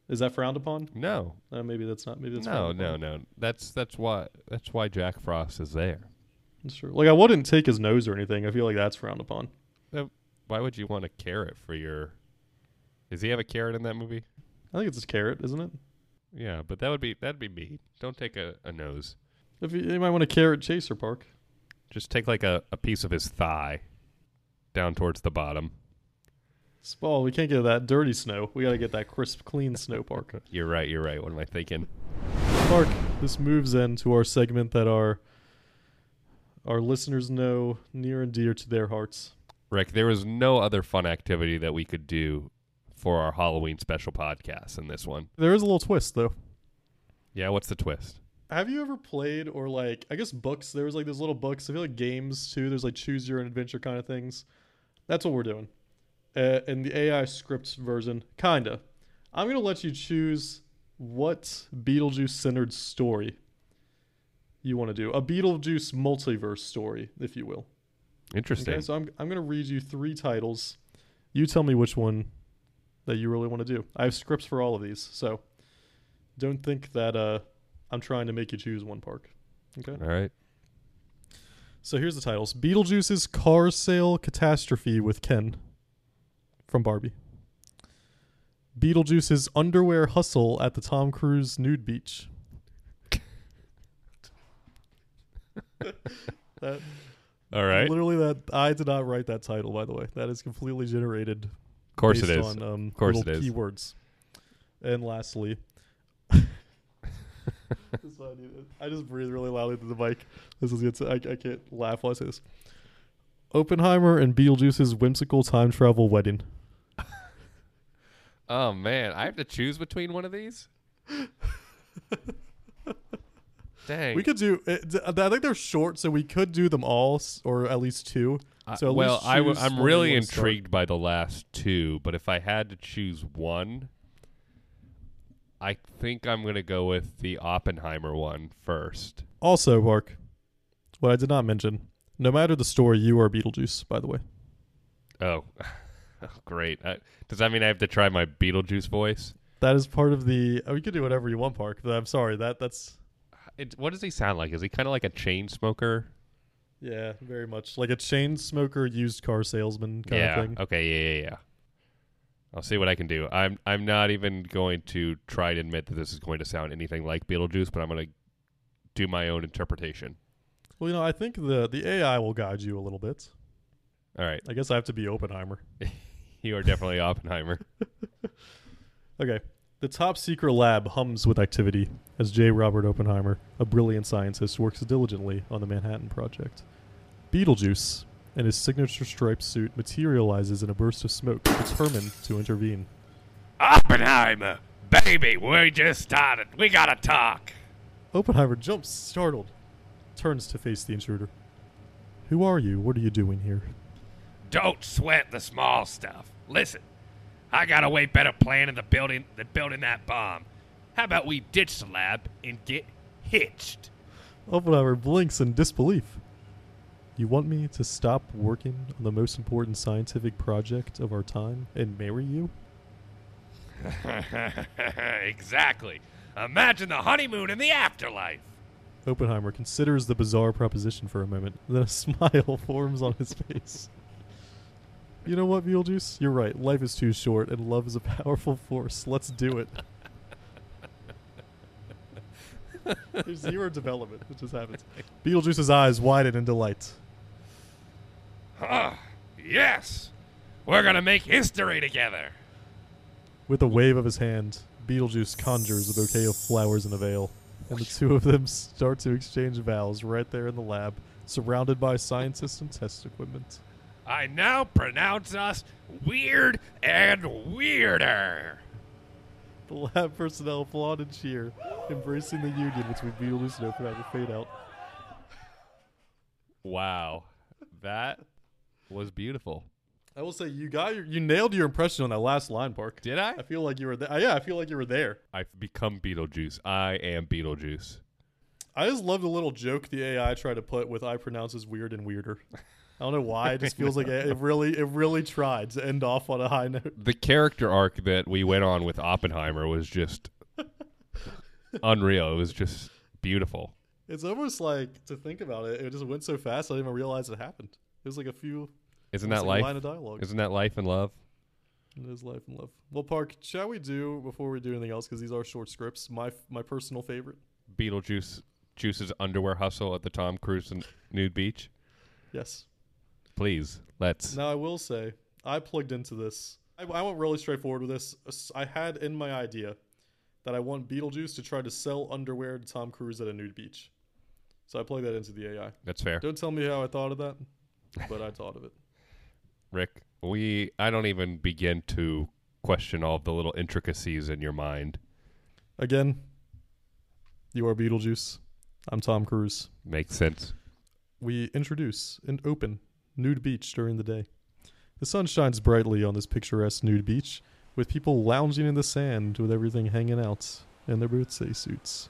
[SPEAKER 2] Is that frowned upon?
[SPEAKER 1] no,
[SPEAKER 2] Uh, maybe that's not. Maybe that's
[SPEAKER 1] no, no, no. That's that's why that's why Jack Frost is there.
[SPEAKER 2] That's true. Like I wouldn't take his nose or anything. I feel like that's frowned upon.
[SPEAKER 1] Why would you want a carrot for your? Does he have a carrot in that movie?
[SPEAKER 2] I think it's his carrot, isn't it?
[SPEAKER 1] Yeah, but that would be that'd be mean. Don't take a, a nose.
[SPEAKER 2] If you, you might want a carrot chaser park.
[SPEAKER 1] Just take like a, a piece of his thigh down towards the bottom.
[SPEAKER 2] Well, we can't get that dirty snow. We got to get that crisp, clean snow park.
[SPEAKER 1] You're right. You're right. What am I thinking?
[SPEAKER 2] Park. This moves into our segment that our our listeners know near and dear to their hearts.
[SPEAKER 1] Rick, there was no other fun activity that we could do for our Halloween special podcast in this one.
[SPEAKER 2] There is a little twist though.
[SPEAKER 1] Yeah, what's the twist?
[SPEAKER 2] Have you ever played or like I guess books? There was like those little books. I feel like games too. There's like choose your own adventure kind of things. That's what we're doing. Uh, in the AI scripts version, kinda. I'm gonna let you choose what Beetlejuice centered story you want to do. A Beetlejuice multiverse story, if you will.
[SPEAKER 1] Interesting.
[SPEAKER 2] Okay, so I'm I'm gonna read you three titles. You tell me which one that you really want to do. I have scripts for all of these, so don't think that uh I'm trying to make you choose one park. Okay.
[SPEAKER 1] All right.
[SPEAKER 2] So here's the titles: Beetlejuice's car sale catastrophe with Ken from Barbie. Beetlejuice's underwear hustle at the Tom Cruise nude beach. that
[SPEAKER 1] All right.
[SPEAKER 2] Literally, that I did not write that title. By the way, that is completely generated.
[SPEAKER 1] Of course it is.
[SPEAKER 2] On, um,
[SPEAKER 1] Of course it is.
[SPEAKER 2] Keywords. And lastly, This is what I needed. I just breathe really loudly to the mic. This is good. I, I can't laugh while I say this. Oppenheimer and Beetlejuice's whimsical time travel wedding.
[SPEAKER 1] Oh man, I have to choose between one of these. Dang.
[SPEAKER 2] We could do. Eh, it, I think they're short, so we could do them all, s- or at least two.
[SPEAKER 1] I-
[SPEAKER 2] So at
[SPEAKER 1] well,
[SPEAKER 2] least
[SPEAKER 1] I w-
[SPEAKER 2] choose
[SPEAKER 1] I'm
[SPEAKER 2] one
[SPEAKER 1] really
[SPEAKER 2] wanna start.
[SPEAKER 1] intrigued by the last two, but if I had to choose one, I think I'm gonna go with the Oppenheimer one first.
[SPEAKER 2] Also, Mark, what I did not mention: no matter the story, you are Beetlejuice. By the way,
[SPEAKER 1] Oh, oh great! Uh, does that mean I have to try my Beetlejuice voice?
[SPEAKER 2] that is part of the. Oh, you can do whatever you want, Park. But I'm sorry that that's
[SPEAKER 1] It, what does he sound like? Is he kind of like a chain smoker?
[SPEAKER 2] yeah, very much like a chain smoker, used car salesman kind
[SPEAKER 1] yeah.
[SPEAKER 2] of thing.
[SPEAKER 1] Okay. Yeah. Yeah. Yeah. I'll see what I can do. I'm I'm not even going to try to admit that this is going to sound anything like Beetlejuice, but I'm going to do my own interpretation.
[SPEAKER 2] Well, you know, I think the the AI will guide you a little bit.
[SPEAKER 1] All right.
[SPEAKER 2] I guess I have to be Oppenheimer.
[SPEAKER 1] You are definitely Oppenheimer.
[SPEAKER 2] Okay. The top secret lab hums with activity as J. Robert Oppenheimer, a brilliant scientist, works diligently on the Manhattan Project. Beetlejuice, in his signature striped suit, materializes in a burst of smoke, determined to intervene.
[SPEAKER 1] Oppenheimer, baby, we just started. We gotta talk.
[SPEAKER 2] Oppenheimer jumps, startled, turns to face the intruder. Who are you? What are you doing here?
[SPEAKER 1] Don't sweat the small stuff. Listen, I got a way better plan in the building than building that bomb. How about we ditch the lab and get hitched?
[SPEAKER 2] Oppenheimer blinks in disbelief. You want me to stop working on the most important scientific project of our time and marry you?
[SPEAKER 1] exactly. Imagine the honeymoon in the afterlife.
[SPEAKER 2] Oppenheimer considers the bizarre proposition for a moment, then a smile forms on his face. You know what, Beetlejuice? You're right. Life is too short, and love is a powerful force. Let's do it. There's zero development. It just happens. Beetlejuice's eyes widen in delight.
[SPEAKER 1] Ah, yes. We're going to make history together.
[SPEAKER 2] With a wave of his hand, Beetlejuice conjures a bouquet of flowers in a veil, and the two of them start to exchange vows right there in the lab, surrounded by scientists and test equipment.
[SPEAKER 1] I now pronounce us weird and weirder.
[SPEAKER 2] The lab personnel applaud and cheer, embracing the union between Beetlejuice and Oppenheimer fade out.
[SPEAKER 1] Wow. That was beautiful.
[SPEAKER 2] I will say you got your, you nailed your impression on that last line, Park.
[SPEAKER 1] Did I?
[SPEAKER 2] I feel like you were there. Yeah, I feel like you were there.
[SPEAKER 1] I've become Beetlejuice. I am Beetlejuice.
[SPEAKER 2] I just love the little joke the AI tried to put with "I pronounce as weird and weirder." I don't know why. It just feels like it, it really, it really tried to end off on a high note.
[SPEAKER 1] The character arc that we went on with Oppenheimer was just unreal. It was just beautiful.
[SPEAKER 2] It's almost like to think about it. It just went so fast. I didn't even realize it happened. It was like a few.
[SPEAKER 1] Isn't that life?
[SPEAKER 2] line of dialogue.
[SPEAKER 1] Isn't that life and love?
[SPEAKER 2] It is life and love. Well, Park, shall we do before we do anything else? Because these are short scripts. My my personal favorite.
[SPEAKER 1] Beetlejuice Juice's underwear hustle at the Tom Cruise and nude beach.
[SPEAKER 2] Yes.
[SPEAKER 1] Please, let's.
[SPEAKER 2] Now I will say I plugged into this. I, I went really straightforward with this. I had in my idea that I want Beetlejuice to try to sell underwear to Tom Cruise at a nude beach. So I plugged that into the AI.
[SPEAKER 1] That's fair.
[SPEAKER 2] Don't tell me how I thought of that, but I thought of it.
[SPEAKER 1] Rick, we I don't even begin to question all of the little intricacies in your mind.
[SPEAKER 2] Again, you are Beetlejuice. I'm Tom Cruise.
[SPEAKER 1] Makes sense.
[SPEAKER 2] We introduce an open nude beach during the day. The sun shines brightly on this picturesque nude beach, with people lounging in the sand with everything hanging out in their birthday suits.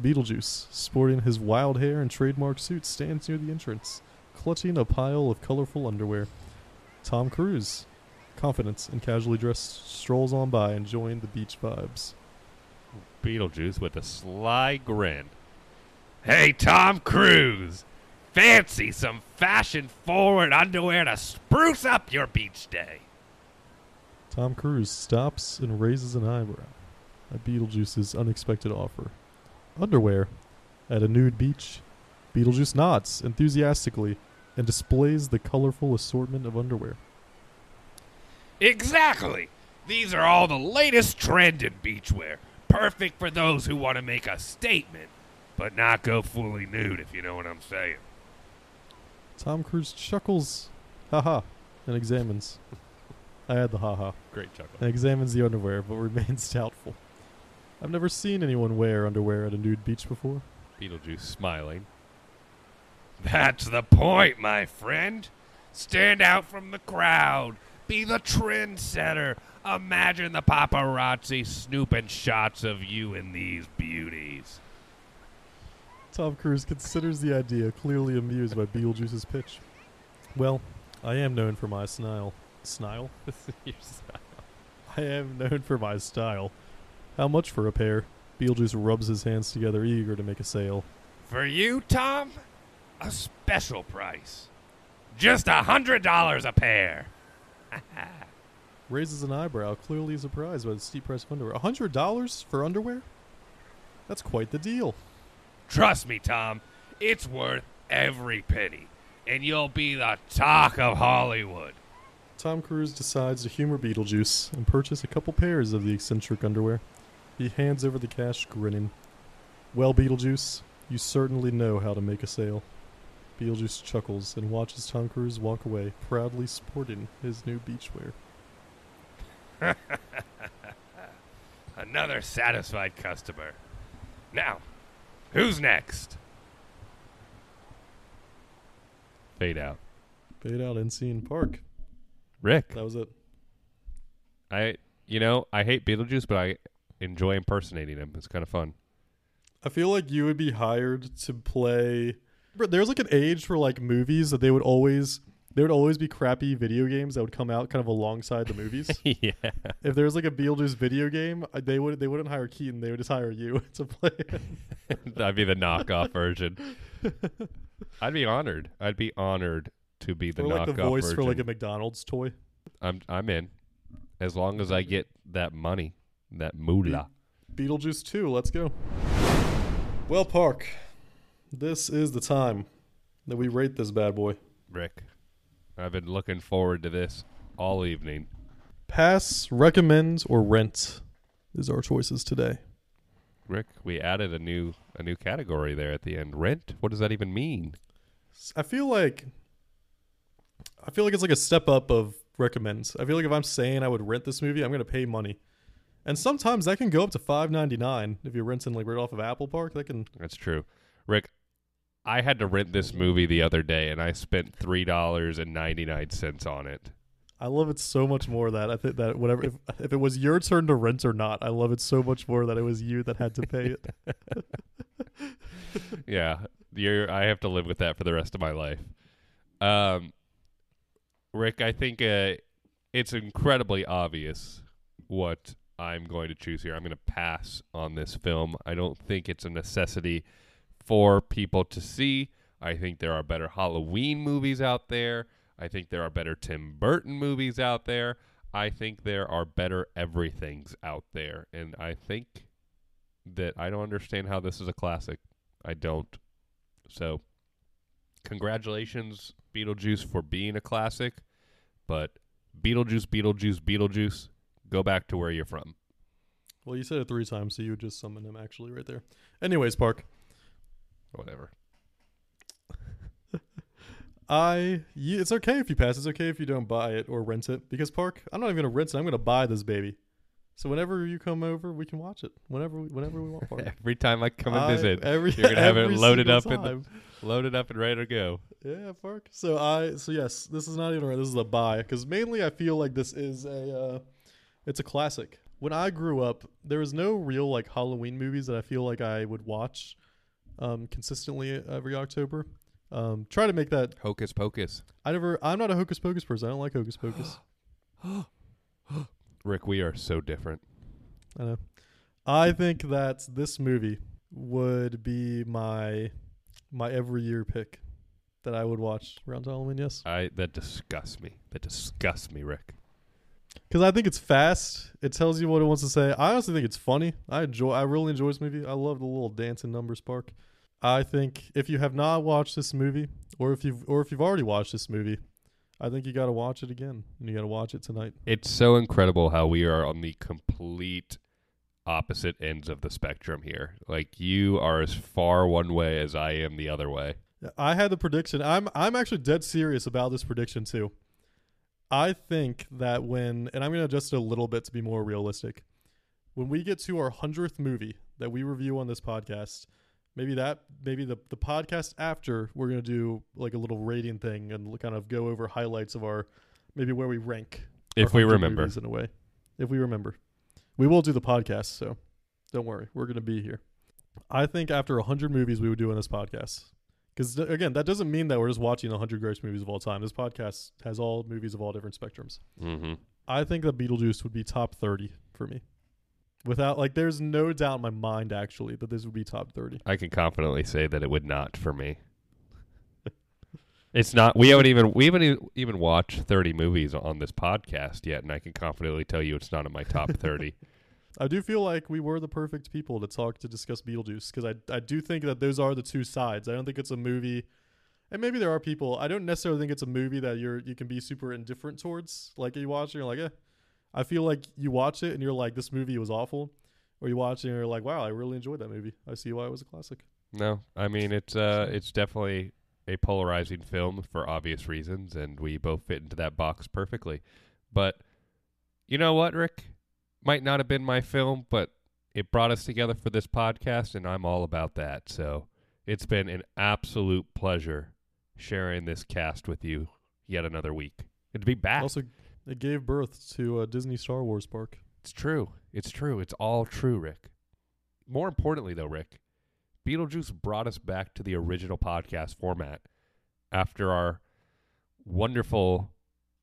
[SPEAKER 2] Beetlejuice, sporting his wild hair and trademark suit, stands near the entrance, clutching a pile of colorful underwear. Tom Cruise, confident and casually dressed, strolls on by enjoying the beach vibes.
[SPEAKER 1] Beetlejuice with a sly grin. Hey, Tom Cruise! Fancy some fashion forward underwear to spruce up your beach day.
[SPEAKER 2] Tom Cruise stops and raises an eyebrow at Beetlejuice's unexpected offer. Underwear at a nude beach. Beetlejuice nods enthusiastically and displays the colorful assortment of underwear.
[SPEAKER 1] Exactly! These are all the latest trend in beachwear. Perfect for those who want to make a statement, but not go fully nude, if you know what I'm saying.
[SPEAKER 2] Tom Cruise chuckles, haha, and examines. I had the haha.
[SPEAKER 1] Great chuckle.
[SPEAKER 2] And examines the underwear, but remains doubtful. I've never seen anyone wear underwear at a nude beach before.
[SPEAKER 1] Beetlejuice smiling. That's the point, my friend. Stand out from the crowd. Be the trendsetter. Imagine the paparazzi snooping shots of you in these beauties.
[SPEAKER 2] Tom Cruise considers the idea, clearly amused by Beetlejuice's pitch. Well, I am known for my style. Style? I am known for my style. How much for a pair? Beetlejuice rubs his hands together, eager to make a sale.
[SPEAKER 1] For you, Tom, a special price. Just a hundred dollars a pair.
[SPEAKER 2] Raises an eyebrow, clearly surprised by the steep price of underwear. A hundred dollars for underwear? That's quite the deal.
[SPEAKER 1] Trust me, Tom, it's worth every penny, and you'll be the talk of Hollywood.
[SPEAKER 2] Tom Cruise decides to humor Beetlejuice and purchase a couple pairs of the eccentric underwear. He hands over the cash, grinning. Well, Beetlejuice, you certainly know how to make a sale. Beetlejuice chuckles and watches Tom Cruise walk away, proudly sporting his new beachwear.
[SPEAKER 1] Another satisfied customer. Now, who's next? Fade out.
[SPEAKER 2] Fade out and scene park.
[SPEAKER 1] Rick.
[SPEAKER 2] That was it.
[SPEAKER 1] I you know, I hate Beetlejuice, but I enjoy impersonating him. It's kind of fun.
[SPEAKER 2] I feel like you would be hired to play. There's like an age for like movies that they would always there would always be crappy video games that would come out kind of alongside the movies.
[SPEAKER 1] yeah.
[SPEAKER 2] if there was like a Beetlejuice video game, they would they wouldn't hire Keaton. They would just hire you to play.
[SPEAKER 1] That'd be the knockoff version. I'd be honored. I'd be honored to be the
[SPEAKER 2] or like
[SPEAKER 1] knockoff
[SPEAKER 2] the voice
[SPEAKER 1] version.
[SPEAKER 2] for like a McDonald's toy.
[SPEAKER 1] I'm I'm in. As long as I get that money, that moolah.
[SPEAKER 2] Beetlejuice 2, let's go. Well, Park, this is the time that we rate this bad boy.
[SPEAKER 1] Rick, I've been looking forward to this all evening.
[SPEAKER 2] Pass, recommend, or rent is our choices today.
[SPEAKER 1] Rick, we added a new a new category there at the end. Rent? What does that even mean?
[SPEAKER 2] I feel like I feel like it's like a step up of recommends. I feel like if I'm saying I would rent this movie, I'm gonna pay money. And sometimes that can go up to five ninety nine if you're renting like right off of Apple Park. That can
[SPEAKER 1] That's true. Rick, I had to rent this movie the other day and I spent three dollars and ninety nine cents on it.
[SPEAKER 2] I love it so much more that I think that whatever if if it was your turn to rent or not, I love it so much more that it was you that had to pay it.
[SPEAKER 1] yeah, you're, I have to live with that for the rest of my life. Um, Rick, I think uh, it's incredibly obvious what I'm going to choose here. I'm going to pass on this film. I don't think it's a necessity for people to see. I think there are better Halloween movies out there. I think there are better Tim Burton movies out there. I think there are better everythings out there. And I think that I don't understand how this is a classic. I don't. So, congratulations, Beetlejuice, for being a classic. But Beetlejuice, Beetlejuice, Beetlejuice, go back to where you're from.
[SPEAKER 2] well, you said it three times, so you just summon him actually right there. Anyways, Park,
[SPEAKER 1] Whatever.
[SPEAKER 2] I you, it's okay if you pass. It's okay if you don't buy it or rent it because Park, I'm not even gonna rent it. I'm gonna buy this baby. So whenever you come over, we can watch it whenever we, whenever we want. Park.
[SPEAKER 1] Every time I come and
[SPEAKER 2] I-
[SPEAKER 1] visit,
[SPEAKER 2] every,
[SPEAKER 1] you're gonna have it loaded up in the- loaded up and ready to go.
[SPEAKER 2] Yeah, Park. So I so yes, this is not even right. This is a buy because mainly I feel like this is a uh, it's a classic. When I grew up, there was no real like Halloween movies that I feel like I would watch um, consistently every October. Um, try to make that.
[SPEAKER 1] Hocus Pocus.
[SPEAKER 2] I never. I'm not a Hocus Pocus person. I don't like Hocus Pocus.
[SPEAKER 1] Rick, we are so different.
[SPEAKER 2] I know. I think that this movie would be my my every year pick that I would watch around Halloween. Yes.
[SPEAKER 1] I that disgusts me. That disgusts me, Rick.
[SPEAKER 2] because I think it's fast. It tells you what it wants to say. I honestly think it's funny. I enjoy. I really enjoy this movie. I love the little dancing numbers Park. I think if you have not watched this movie, or if you've or if you've already watched this movie, I think you got to watch it again, and you got to watch it tonight.
[SPEAKER 1] It's so incredible how we are on the complete opposite ends of the spectrum here. Like you are as far one way as I am the other way.
[SPEAKER 2] I had the prediction. I'm I'm actually dead serious about this prediction too. I think that when and I'm going to adjust it a little bit to be more realistic. When we get to our 100th movie that we review on this podcast, maybe that maybe the the podcast after we're going to do like a little rating thing and kind of go over highlights of our maybe where we rank
[SPEAKER 1] If we remember.
[SPEAKER 2] in a way. If we remember. We will do the podcast, so don't worry. We're going to be here. I think after 100 movies we would do in this podcast. Because again, that doesn't mean that we're just watching 100 greatest movies of all time. This podcast has all movies of all different spectrums.
[SPEAKER 1] Mm-hmm.
[SPEAKER 2] I think that Beetlejuice would be top 30 for me. Without like, there's no doubt in my mind actually that this would be top 30.
[SPEAKER 1] I can confidently say that it would not for me. It's not. We haven't even we haven't even watched thirty movies on this podcast yet, and I can confidently tell you it's not in my top thirty.
[SPEAKER 2] I do feel like we were the perfect people to talk to discuss Beetlejuice because I I do think that those are the two sides. I don't think it's a movie, and maybe there are people. I don't necessarily think it's a movie that you're you can be super indifferent towards. Like you watch it, you're like, eh. I feel like you watch it and you're like, this movie was awful, or you watch it and you're like, wow, I really enjoyed that movie. I see why it was a classic.
[SPEAKER 1] no, I mean it's uh it's definitely a polarizing film for obvious reasons, and we both fit into that box perfectly. But you know what, Rick? Might not have been my film, but it brought us together for this podcast, and I'm all about that. So it's been an absolute pleasure sharing this cast with you yet another week. And to be back.
[SPEAKER 2] Also, it gave birth to a Disney Star Wars park.
[SPEAKER 1] It's true. It's true. It's all true, Rick. More importantly, though, Rick, Beetlejuice brought us back to the original podcast format after our wonderful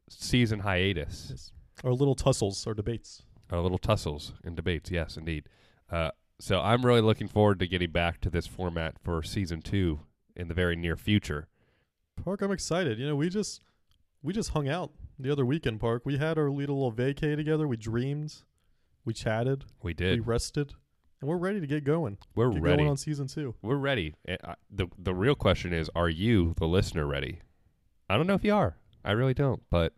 [SPEAKER 1] season hiatus.
[SPEAKER 2] Yes. Our little tussles, our debates.
[SPEAKER 1] Our little tussles and debates, yes, indeed. Uh, so I'm really looking forward to getting back to this format for season two in the very near future.
[SPEAKER 2] Park, I'm excited. You know, we just we just hung out the other weekend, Park. We had our little vacay together. We dreamed, we chatted,
[SPEAKER 1] We did, we
[SPEAKER 2] rested, and we're ready to get going.
[SPEAKER 1] We're
[SPEAKER 2] get
[SPEAKER 1] ready.
[SPEAKER 2] going on season two.
[SPEAKER 1] We're ready. Uh, I- the The real question is, are you, the listener, ready? I don't know if you are. I really don't, but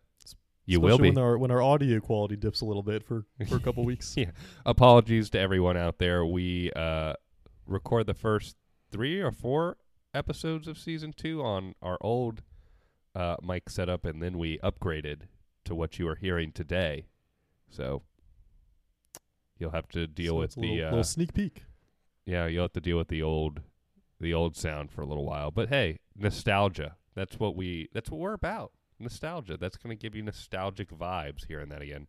[SPEAKER 1] you will be.
[SPEAKER 2] when our when our audio quality dips a little bit for for a couple weeks.
[SPEAKER 1] Yeah. Apologies to everyone out there. We uh, record the first three or four episodes of season two on our old uh, mic setup, and then we upgraded to what you are hearing today. So you'll have to deal
[SPEAKER 2] So
[SPEAKER 1] with the
[SPEAKER 2] little,
[SPEAKER 1] uh,
[SPEAKER 2] little sneak peek.
[SPEAKER 1] yeah, you'll have to deal with the old the old sound for a little while. But hey, nostalgia. That's what we that's what we're about. Nostalgia. That's going to give you nostalgic vibes hearing that again.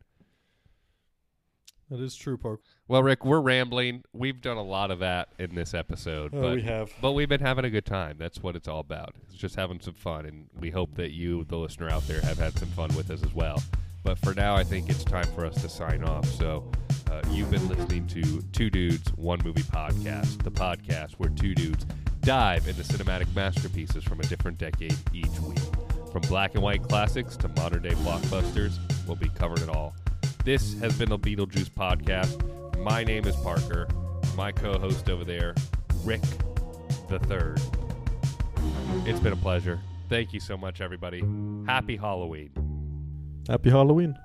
[SPEAKER 2] That is true, Park.
[SPEAKER 1] Well, Rick, we're rambling. We've done a lot of that in this episode,
[SPEAKER 2] Oh,
[SPEAKER 1] but
[SPEAKER 2] we have.
[SPEAKER 1] but we've been having a good time. That's what it's all about. It's just having some fun, and we hope that you, the listener out there, have had some fun with us as well. But for now, I think it's time for us to sign off. So uh, you've been listening to Two Dudes, One Movie Podcast, the podcast where two dudes dive into cinematic masterpieces from a different decade each week. From black and white classics to modern day blockbusters, we'll be covering it all. This has been the Beetlejuice Podcast. My name is Parker. My co host over there, Rick the Third. It's been a pleasure. Thank you so much, everybody. Happy Halloween.
[SPEAKER 2] Happy Halloween.